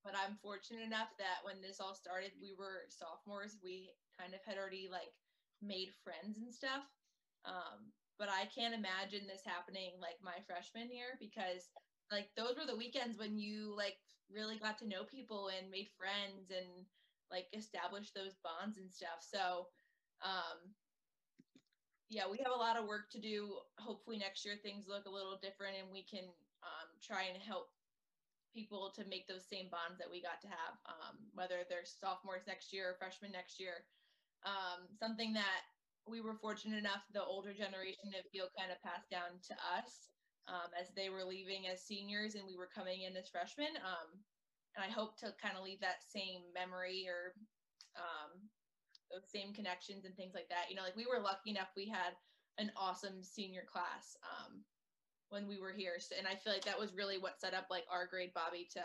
but I'm fortunate enough that when this all started, we were sophomores. We kind of had already like made friends and stuff. Um, but I can't imagine this happening like my freshman year because like those were the weekends when you like really got to know people and made friends and like established those bonds and stuff. So um yeah, we have a lot of work to do. Hopefully next year things look a little different and we can um, try and help people to make those same bonds that we got to have, um, whether they're sophomores next year or freshmen next year. Um, something that we were fortunate enough, the older generation of Gil kind of passed down to us um, as they were leaving as seniors and we were coming in as freshmen. Um, and I hope to kind of leave that same memory or um, those same connections and things like that. You know, like we were lucky enough we had an awesome senior class um, when we were here, so, and I feel like that was really what set up like our grade Bobby to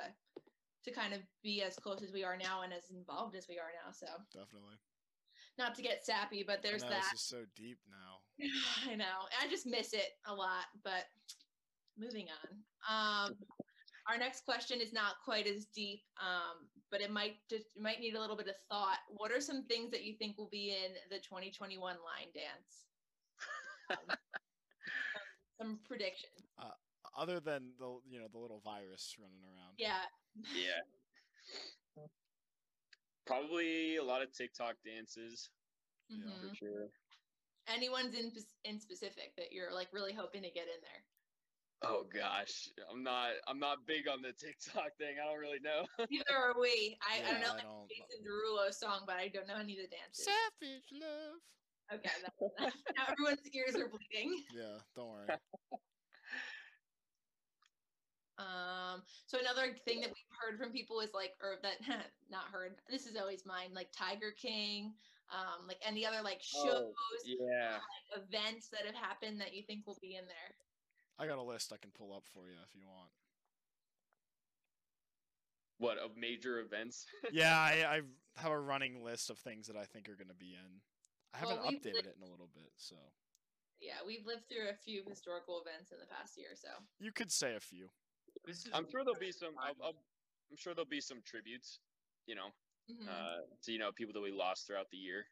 to kind of be as close as we are now and as involved as we are now. So definitely. not to get sappy, but there's I know, that. This is so deep now. I know. I just miss it a lot, but moving on. Um, our next question is not quite as deep, um, but it might just it might need a little bit of thought. What are some things that you think will be in the 2021 line dance? Um, some predictions. Other than the you know the little virus running around. Yeah. yeah. Probably a lot of TikTok dances Yeah. Mhm. for sure. Anyone's in in specific that you're like really hoping to get in there? Oh gosh, I'm not. I'm not big on the TikTok thing. I don't really know. Neither are we. I, I don't know I like don't- Jason Derulo song, but I don't know any of the dances. Savage love. Okay, that, now everyone's ears are bleeding. Yeah, don't worry. Um, so another thing that we've heard from people is like, or that not heard. This is always mine, like Tiger King, um, like any other like shows, Oh, yeah. like, events that have happened that you think will be in there. I got a list I can pull up for you if you want. What of major events? yeah, I, I have a running list of things that I think are going to be in. I haven't we've updated li- it in a little bit, so Yeah, we've lived through a few historical events in the past year, so you could say a few. I'm sure there'll be some. I'll, I'm- I'll, I'm sure there'll be some tributes. You know, mhm. uh, to you know people that we lost throughout the year.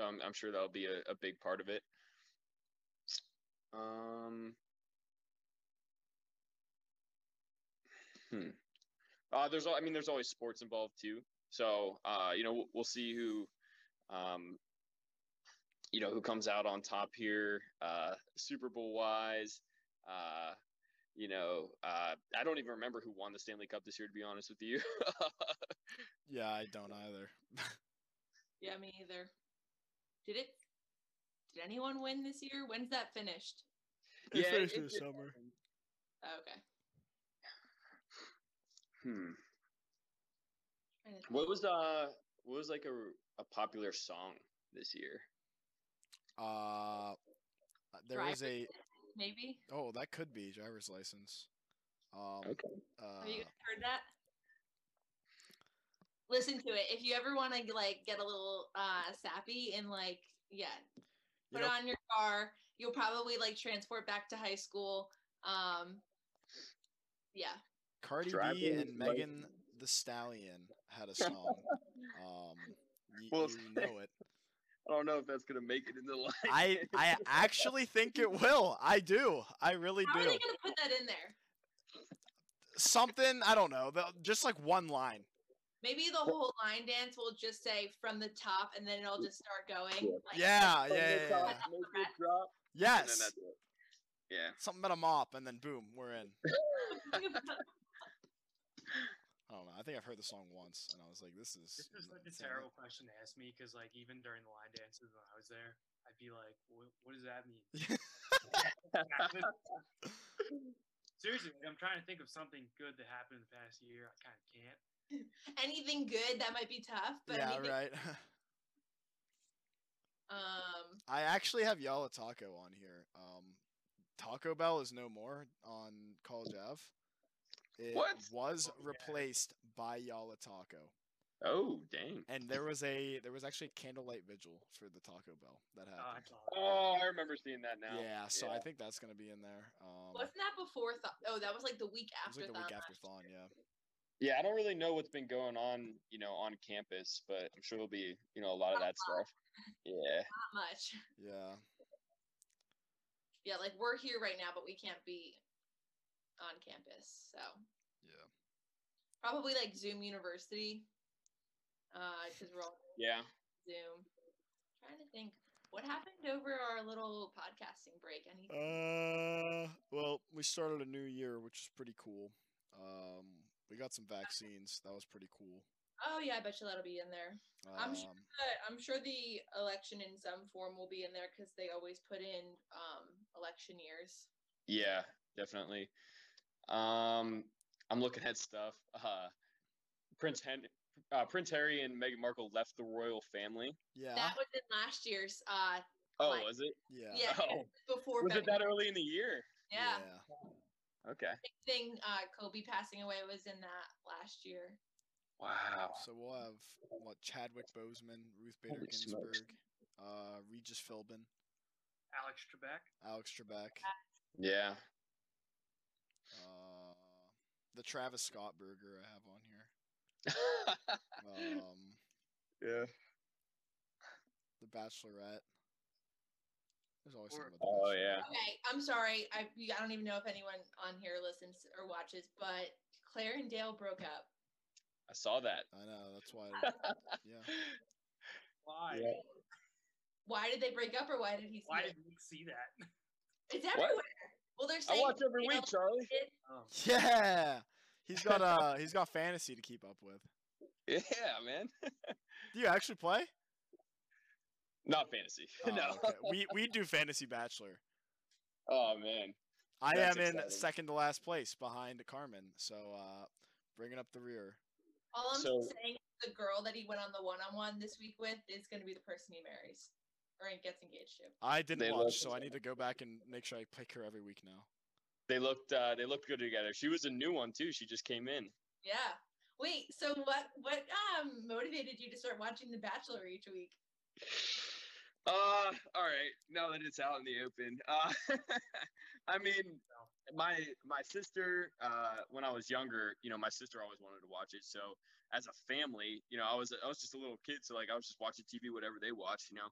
Um, I'm sure that'll be a, a big part of it. Um. Hmm. Uh, there's, al- I mean, there's always sports involved too. So, uh, you know, we'll, we'll see who, um, you know, who comes out on top here, uh, Super Bowl wise. Uh, you know, uh, I don't even remember who won the Stanley Cup this year, to be honest with you. Yeah, I don't either. yeah, me either. Did it? Did anyone win this year? When's that finished? It Yeah, finished it- this it- summer. Oh, okay. Hmm. Trying to think. What was uh what was like a a popular song this year? Uh, there is a Maybe. oh that could be driver's license. Um, Okay. uh, Have you heard that? Listen to it. If you ever want to like get a little uh sappy and like yeah, you put know, it on your car. You'll probably like transport back to high school. Um yeah. Cardi B Driver's and Megan license. Thee Stallion had a song. um, y- Well- you know it. I don't know if that's gonna make it in the line. I I actually think it will. I do. I really do. How are they gonna put that in there? Something I don't know. Just like one line. Maybe the whole line dance will just say from the top, and then it'll just start going. Yeah. Like, Yeah, From yeah, yeah, yeah. make it drop, and then Yes. that's it. Yeah. Something about a mop, and then boom, we're in. I don't know. I think I've heard the song once, and I was like, "This is." This is like a insane. terrible question to ask me because, like, even during the line dances when I was there, I'd be like, "What, what does that mean?" Seriously, like, I'm trying to think of something good that happened in the past year. I kind of can't. anything good that might be tough, but yeah, anything, right. Um, I actually have Yallah Taco on here. Um, Taco Bell is no more on College Ave. It What? was Oh, yeah. replaced by Yallah Taco, oh dang. and there was a there was actually a candlelight vigil for the Taco Bell that Oh, happened. Oh, I remember seeing that now. yeah, so yeah. I think that's gonna be in there. Um, wasn't that before? Th- oh, that was like the week it was after. like the week after last Thon, yeah. Yeah, I don't really know what's been going on, you know, on campus, but I'm sure there'll be, you know, a lot of that stuff. Yeah. Not much. Yeah. Yeah, like we're here right now, but we can't be on campus. So Yeah. probably like Zoom University, uh, because we're all Yeah. Zoom. trying to think, what happened over our little podcasting break? Anything? Uh, well, we started a new year, which is pretty cool. Um, we got some vaccines. That was pretty cool. oh yeah, I bet you that'll be in there. I'm sure. Um, But I'm sure the election in some form will be in there because they always put in um, election years. Yeah, definitely. Um, I'm looking at stuff. Uh, Prince Hen- uh, Prince Harry and Meghan Markle left the royal family. yeah. That was in last year's. Uh, Oh, Like- was it? yeah. yeah, Oh. before. Was it that early in the year? Yeah. Okay. Same thing. Uh, Kobe passing away was in that last year. Wow. So we'll have what Chadwick Boseman, Ruth Bader Holy smokes. Ginsburg, uh, Regis Philbin, Alex Trebek. Alex Trebek, Yeah. The Travis Scott burger I have on here. Um, yeah. the Bachelorette. There's always Or- something about the Oh yeah. Okay, I'm sorry. I I don't even know if anyone on here listens or watches, but Clare and Dale broke up. I saw that. I know. That's why. Yeah. Why? Yeah. Why did they break up, or why did he? See Why it? did Nick see that? It's everywhere. Well, they're I watch every week, Charlie. did- Um, Yeah. He's got uh he's got fantasy to keep up with. Yeah, man. Do you actually play? Not fantasy. Oh, no. okay. We we do fantasy bachelor. Oh man. I That's am in second to last place behind Carmen. So uh bringing up the rear. All I'm So- saying is the girl that he went on the one-on-one this week with is going to be the person he marries or gets engaged to. I didn't They watch, so I need to go back and make sure I pick her every week now. They looked uh they looked good together. She was a new one too. She just came in. Yeah. Wait. So what? What um motivated you to start watching The Bachelor each week? Uh, all right. Now that it's out in the open, uh, I mean, my my sister, uh, when I was younger, you know, my sister always wanted to watch it. So as a family, you know, I was I was just a little kid, so like I was just watching TV, whatever they watched, you know.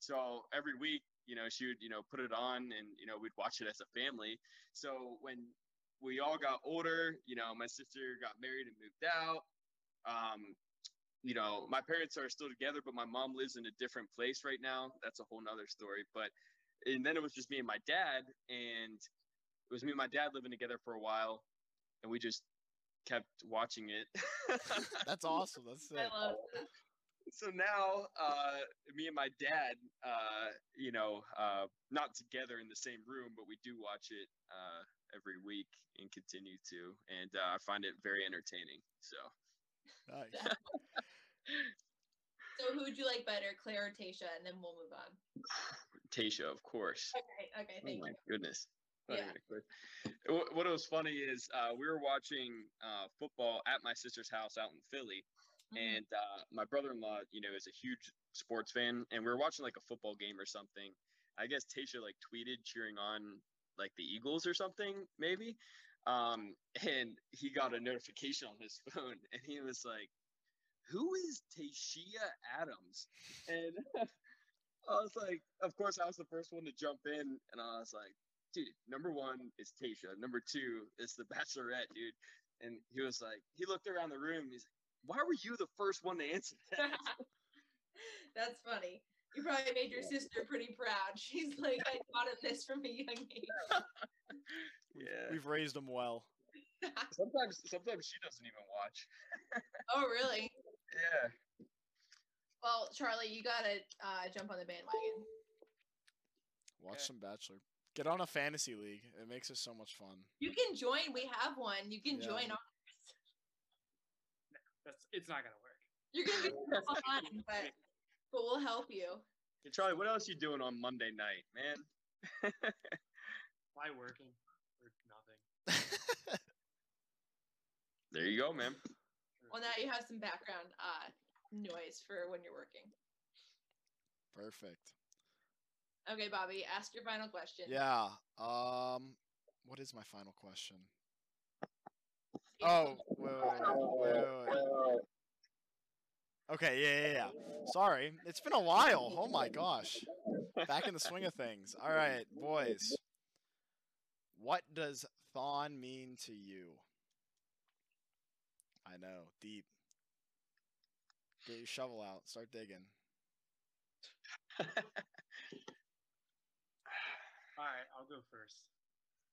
So every week, you know, she would you know put it on, and you know we'd watch it as a family. So when we all got older, you know, my sister got married and moved out. Um, you know, my parents are still together, but my mom lives in a different place right now. That's a whole nother story. But and then it was just me and my dad, and it was me and my dad living together for a while, and we just kept watching it. That's awesome. That's I it. Love. so now, uh, me and my dad, uh, you know, uh, not together in the same room, but we do watch it uh, every week and continue to, and uh, I find it very entertaining. So. Nice. So who would you like better, Clare or Tayshia? And then we'll move on. Tayshia, of course. Okay. Okay. Thank you. Oh my you. goodness. Yeah. even a quiz. Wh- What was funny is uh, we were watching uh, football at my sister's house out in Philly, Mhm. and uh, my brother-in-law, you know, is a huge sports fan, and we were watching like a football game or something. I guess Tayshia like tweeted cheering on like the Eagles or something, maybe. Um, and he got a notification on his phone, and he was like, "Who is Tayshia Adams?" And I was like, of course, I was the first one to jump in, and I was like, dude, number one is Tayshia. Number two is the Bachelorette, dude. And he was like, he looked around the room. He's like, why were you the first one to answer that? That's funny. You probably made your sister pretty proud. She's like, I taught him this from a young age. yeah. We've raised him well. Sometimes, sometimes she doesn't even watch. oh, really? Yeah. Well, Charlie, you gotta uh, jump on the bandwagon. Watch Okay. some Bachelor. Get on a fantasy league. It makes it so much fun. You can join. We have one. You can Yeah. join. Our- That's it's not gonna work. You're gonna be fun, but but we'll help you. Hey, Charlie, what else you doing on Monday night, man? Why working or nothing? There you go, man. Well, now you have some background uh, noise for when you're working. Perfect. Okay, Bobby, ask your final question. Yeah. Um. What is my final question? Oh, wait, wait, wait, wait, wait, wait. Okay, yeah, yeah, yeah. Sorry, it's been a while. Oh my gosh. Back in the swing of things. All right, boys. What does Thon mean to you? I know, deep. Get your shovel out. Start digging. All right, I'll go first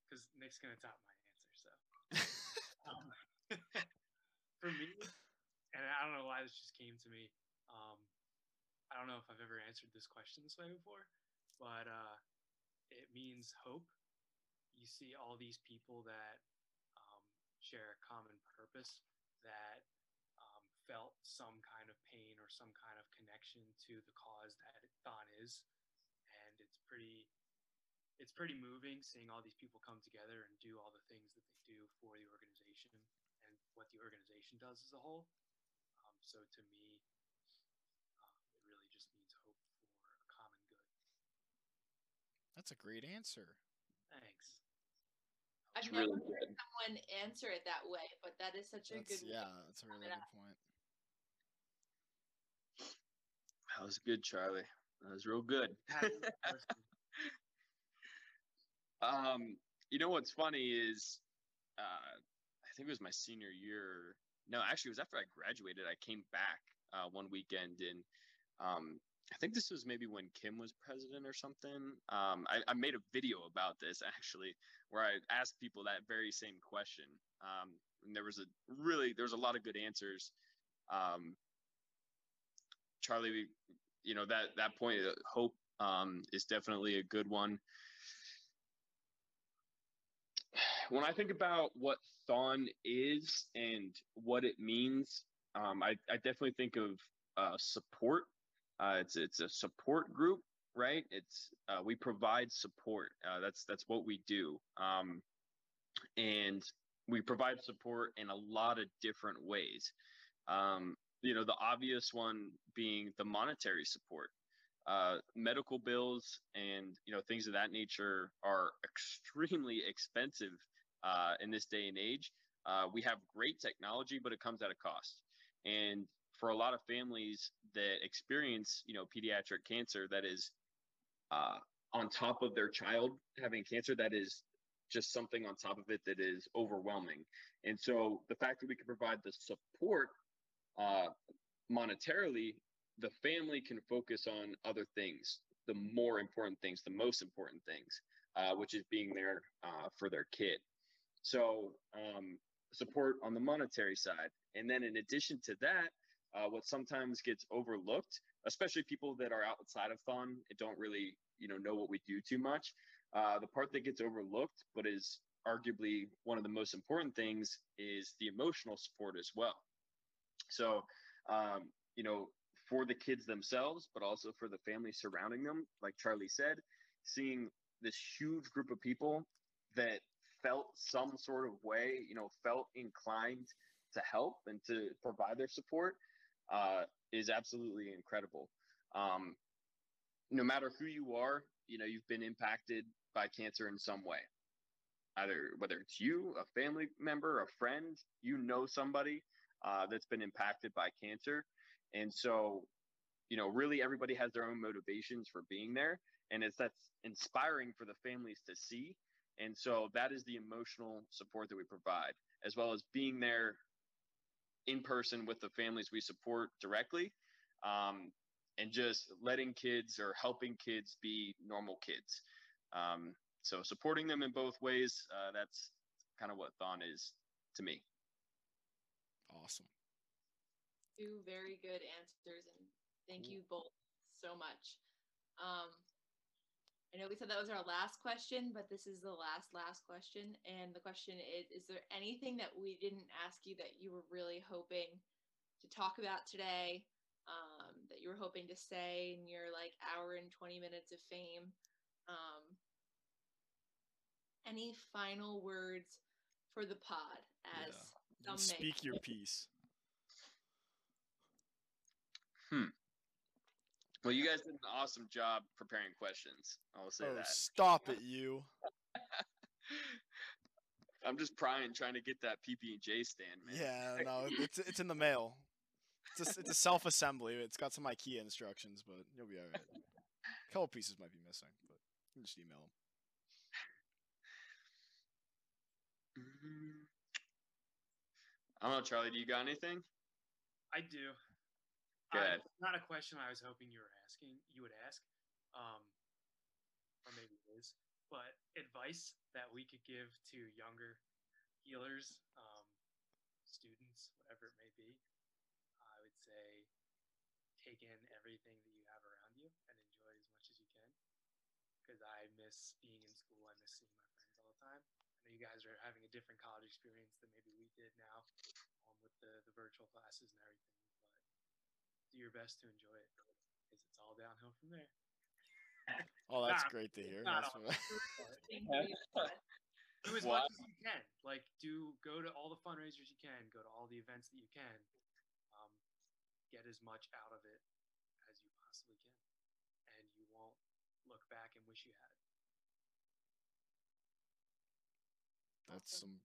because Nick's gonna top my answer. So um, for me, and I don't know why this just came to me. Um, I don't know if I've ever answered this question this way before, but uh, it means hope. You see all these people that um, share a common purpose that um, felt some kind of pain or some kind of connection to the cause that Thon is, and it's pretty it's pretty moving seeing all these people come together and do all the things that they do for the organization and what the organization does as a whole. Um, so to me, um, it really just means hope for a common good. That's a great answer. Thanks. I've It's never really heard good. someone answer it that way, but that is such a good. yeah, way. that's a really it good point. That was good, Charlie. That was real good. Um, you know what's funny is, uh, I think it was my senior year. No, actually, it was after I graduated. I came back uh, one weekend, and um, I think this was maybe when Kim was president or something. Um, I, I made a video about this actually, where I asked people that very same question. Um, and there was a really there was a lot of good answers. Um, Charlie, you know that that point, hope um, is definitely a good one when I think about what Thon is and what it means, um, I, I definitely think of uh, support. Uh, it's it's a support group, right? It's uh, we provide support. Uh, that's that's what we do, um, and we provide support in a lot of different ways. Um, you know, the obvious one being the monetary support. Uh, medical bills and you know things of that nature are extremely expensive uh, in this day and age. Uh, we have great technology, but it comes at a cost. And for a lot of families that experience, you know, pediatric cancer, that is uh, on top of their child having cancer, that is just something on top of it that is overwhelming. And so the fact that we can provide the support uh, monetarily, the family can focus on other things, the more important things, the most important things, uh, which is being there uh, for their kid. So um, support on the monetary side, and then in addition to that, uh, what sometimes gets overlooked, especially people that are outside of Thon and don't really you know know what we do too much, uh, the part that gets overlooked, but is arguably one of the most important things, is the emotional support as well. So um, you know for the kids themselves, but also for the family surrounding them, like Charlie said, seeing this huge group of people that felt some sort of way, you know, felt inclined to help and to provide their support uh, is absolutely incredible. Um, no matter who you are, you know, you've been impacted by cancer in some way. Either whether it's you, a family member, a friend, you know somebody uh, that's been impacted by cancer. And so you know, really everybody has their own motivations for being there, and it's that's inspiring for the families to see. And so that is the emotional support that we provide, as well as being there in person with the families we support directly, um, and just letting kids or helping kids be normal kids. Um, so supporting them in both ways, uh, that's kind of what Thon is to me. Awesome. Two very good answers, and thank you both so much. Um, I know we said that was our last question, but this is the last, last question. And the question is Is there anything that we didn't ask you that you were really hoping to talk about today? Um, that you were hoping to say in your like hour and 20 minutes of fame? Um, any final words for the pod as may- speak your piece. Well, you guys did an awesome job preparing questions. I will say Oh, that. stop it, you. I'm just prying, trying to get that PB and J stand, man. Yeah, no, it's it's in the mail. It's a, it's a self assembly. It's got some IKEA instructions, but you'll be all right. A couple pieces might be missing, but you can just email them. Mhm. I don't know, Charlie. Do you got anything? I do. Go Uh, not a question I was hoping you were asking. You would ask, um, or maybe it is. But advice that we could give to younger healers, um, students, whatever it may be. I would say take in everything that you have around you and enjoy as much as you can. Because I miss being in school. I miss seeing my friends all the time. I know you guys are having a different college experience than maybe we did now um, with the, the virtual classes and everything. But do your best to enjoy it because it's all downhill from there. Oh, that's Nah, great to hear. That's what- Do as Wow. much as you can. Like, do go to all the fundraisers you can. Go to all the events that you can. Um, get as much out of it as you possibly can, and you won't look back and wish you had. That's some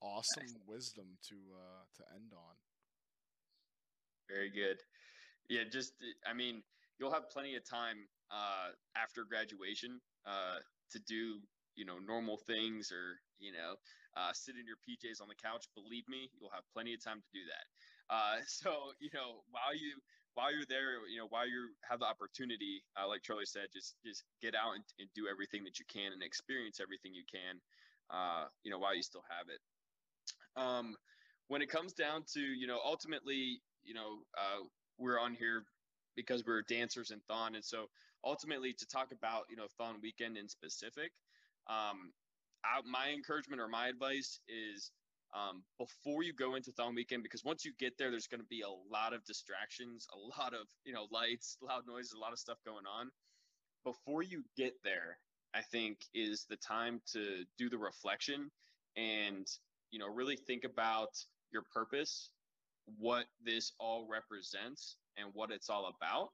awesome wisdom to uh to end on. Very good. Yeah, just I mean, you'll have plenty of time uh, after graduation uh, to do you know normal things or you know uh, sit in your PJs on the couch. Believe me, you'll have plenty of time to do that. Uh, so you know while you while you're there, you know while you have the opportunity, uh, like Charlie said, just just get out and, and do everything that you can and experience everything you can. Uh, you know while you still have it. Um, when it comes down to you know ultimately you know we're on here because we're dancers in Thon, and so ultimately to talk about you know Thon weekend in specific, um, I, my encouragement or my advice is um, before you go into Thon weekend, because once you get there, there's going to be a lot of distractions, a lot of you know lights, loud noises, a lot of stuff going on. Before you get there, I think is the time to do the reflection and you know really think about your purpose what this all represents and what it's all about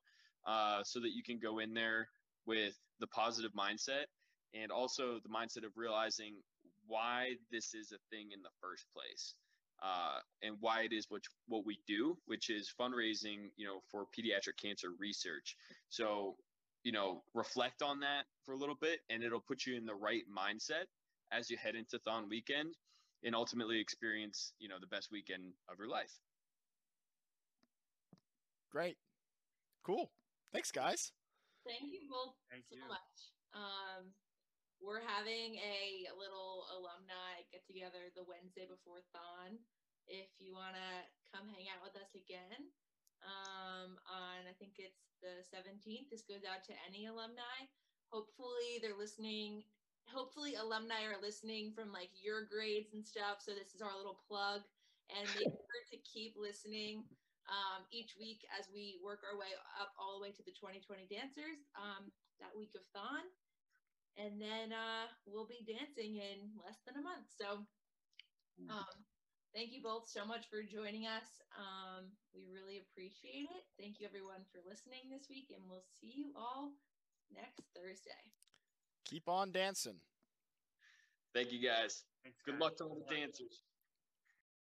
uh, so that you can go in there with the positive mindset and also the mindset of realizing why this is a thing in the first place uh, and why it is which, what we do which is fundraising you know for pediatric cancer research. So you know reflect on that for a little bit and it'll put you in the right mindset as you head into thon weekend and ultimately experience you know the best weekend of your life Great. Cool. Thanks, guys. Thank you both Thank so you. much. Um, we're having a little alumni get together the Wednesday before Thon. If you want to come hang out with us again, um, on I think it's the 17th. This goes out to any alumni. Hopefully, they're listening. Hopefully, alumni are listening from like your grades and stuff. So this is our little plug, and make sure to keep listening um, each week as we work our way up all the way to the 2020 dancers um, that week of Thon. And then uh, we'll be dancing in less than a month. So um, thank you both so much for joining us. Um, we really appreciate it. Thank you everyone for listening this week, and we'll see you all next Thursday. Keep on dancing. thank you guys Thanks, good guys. luck to all the dancers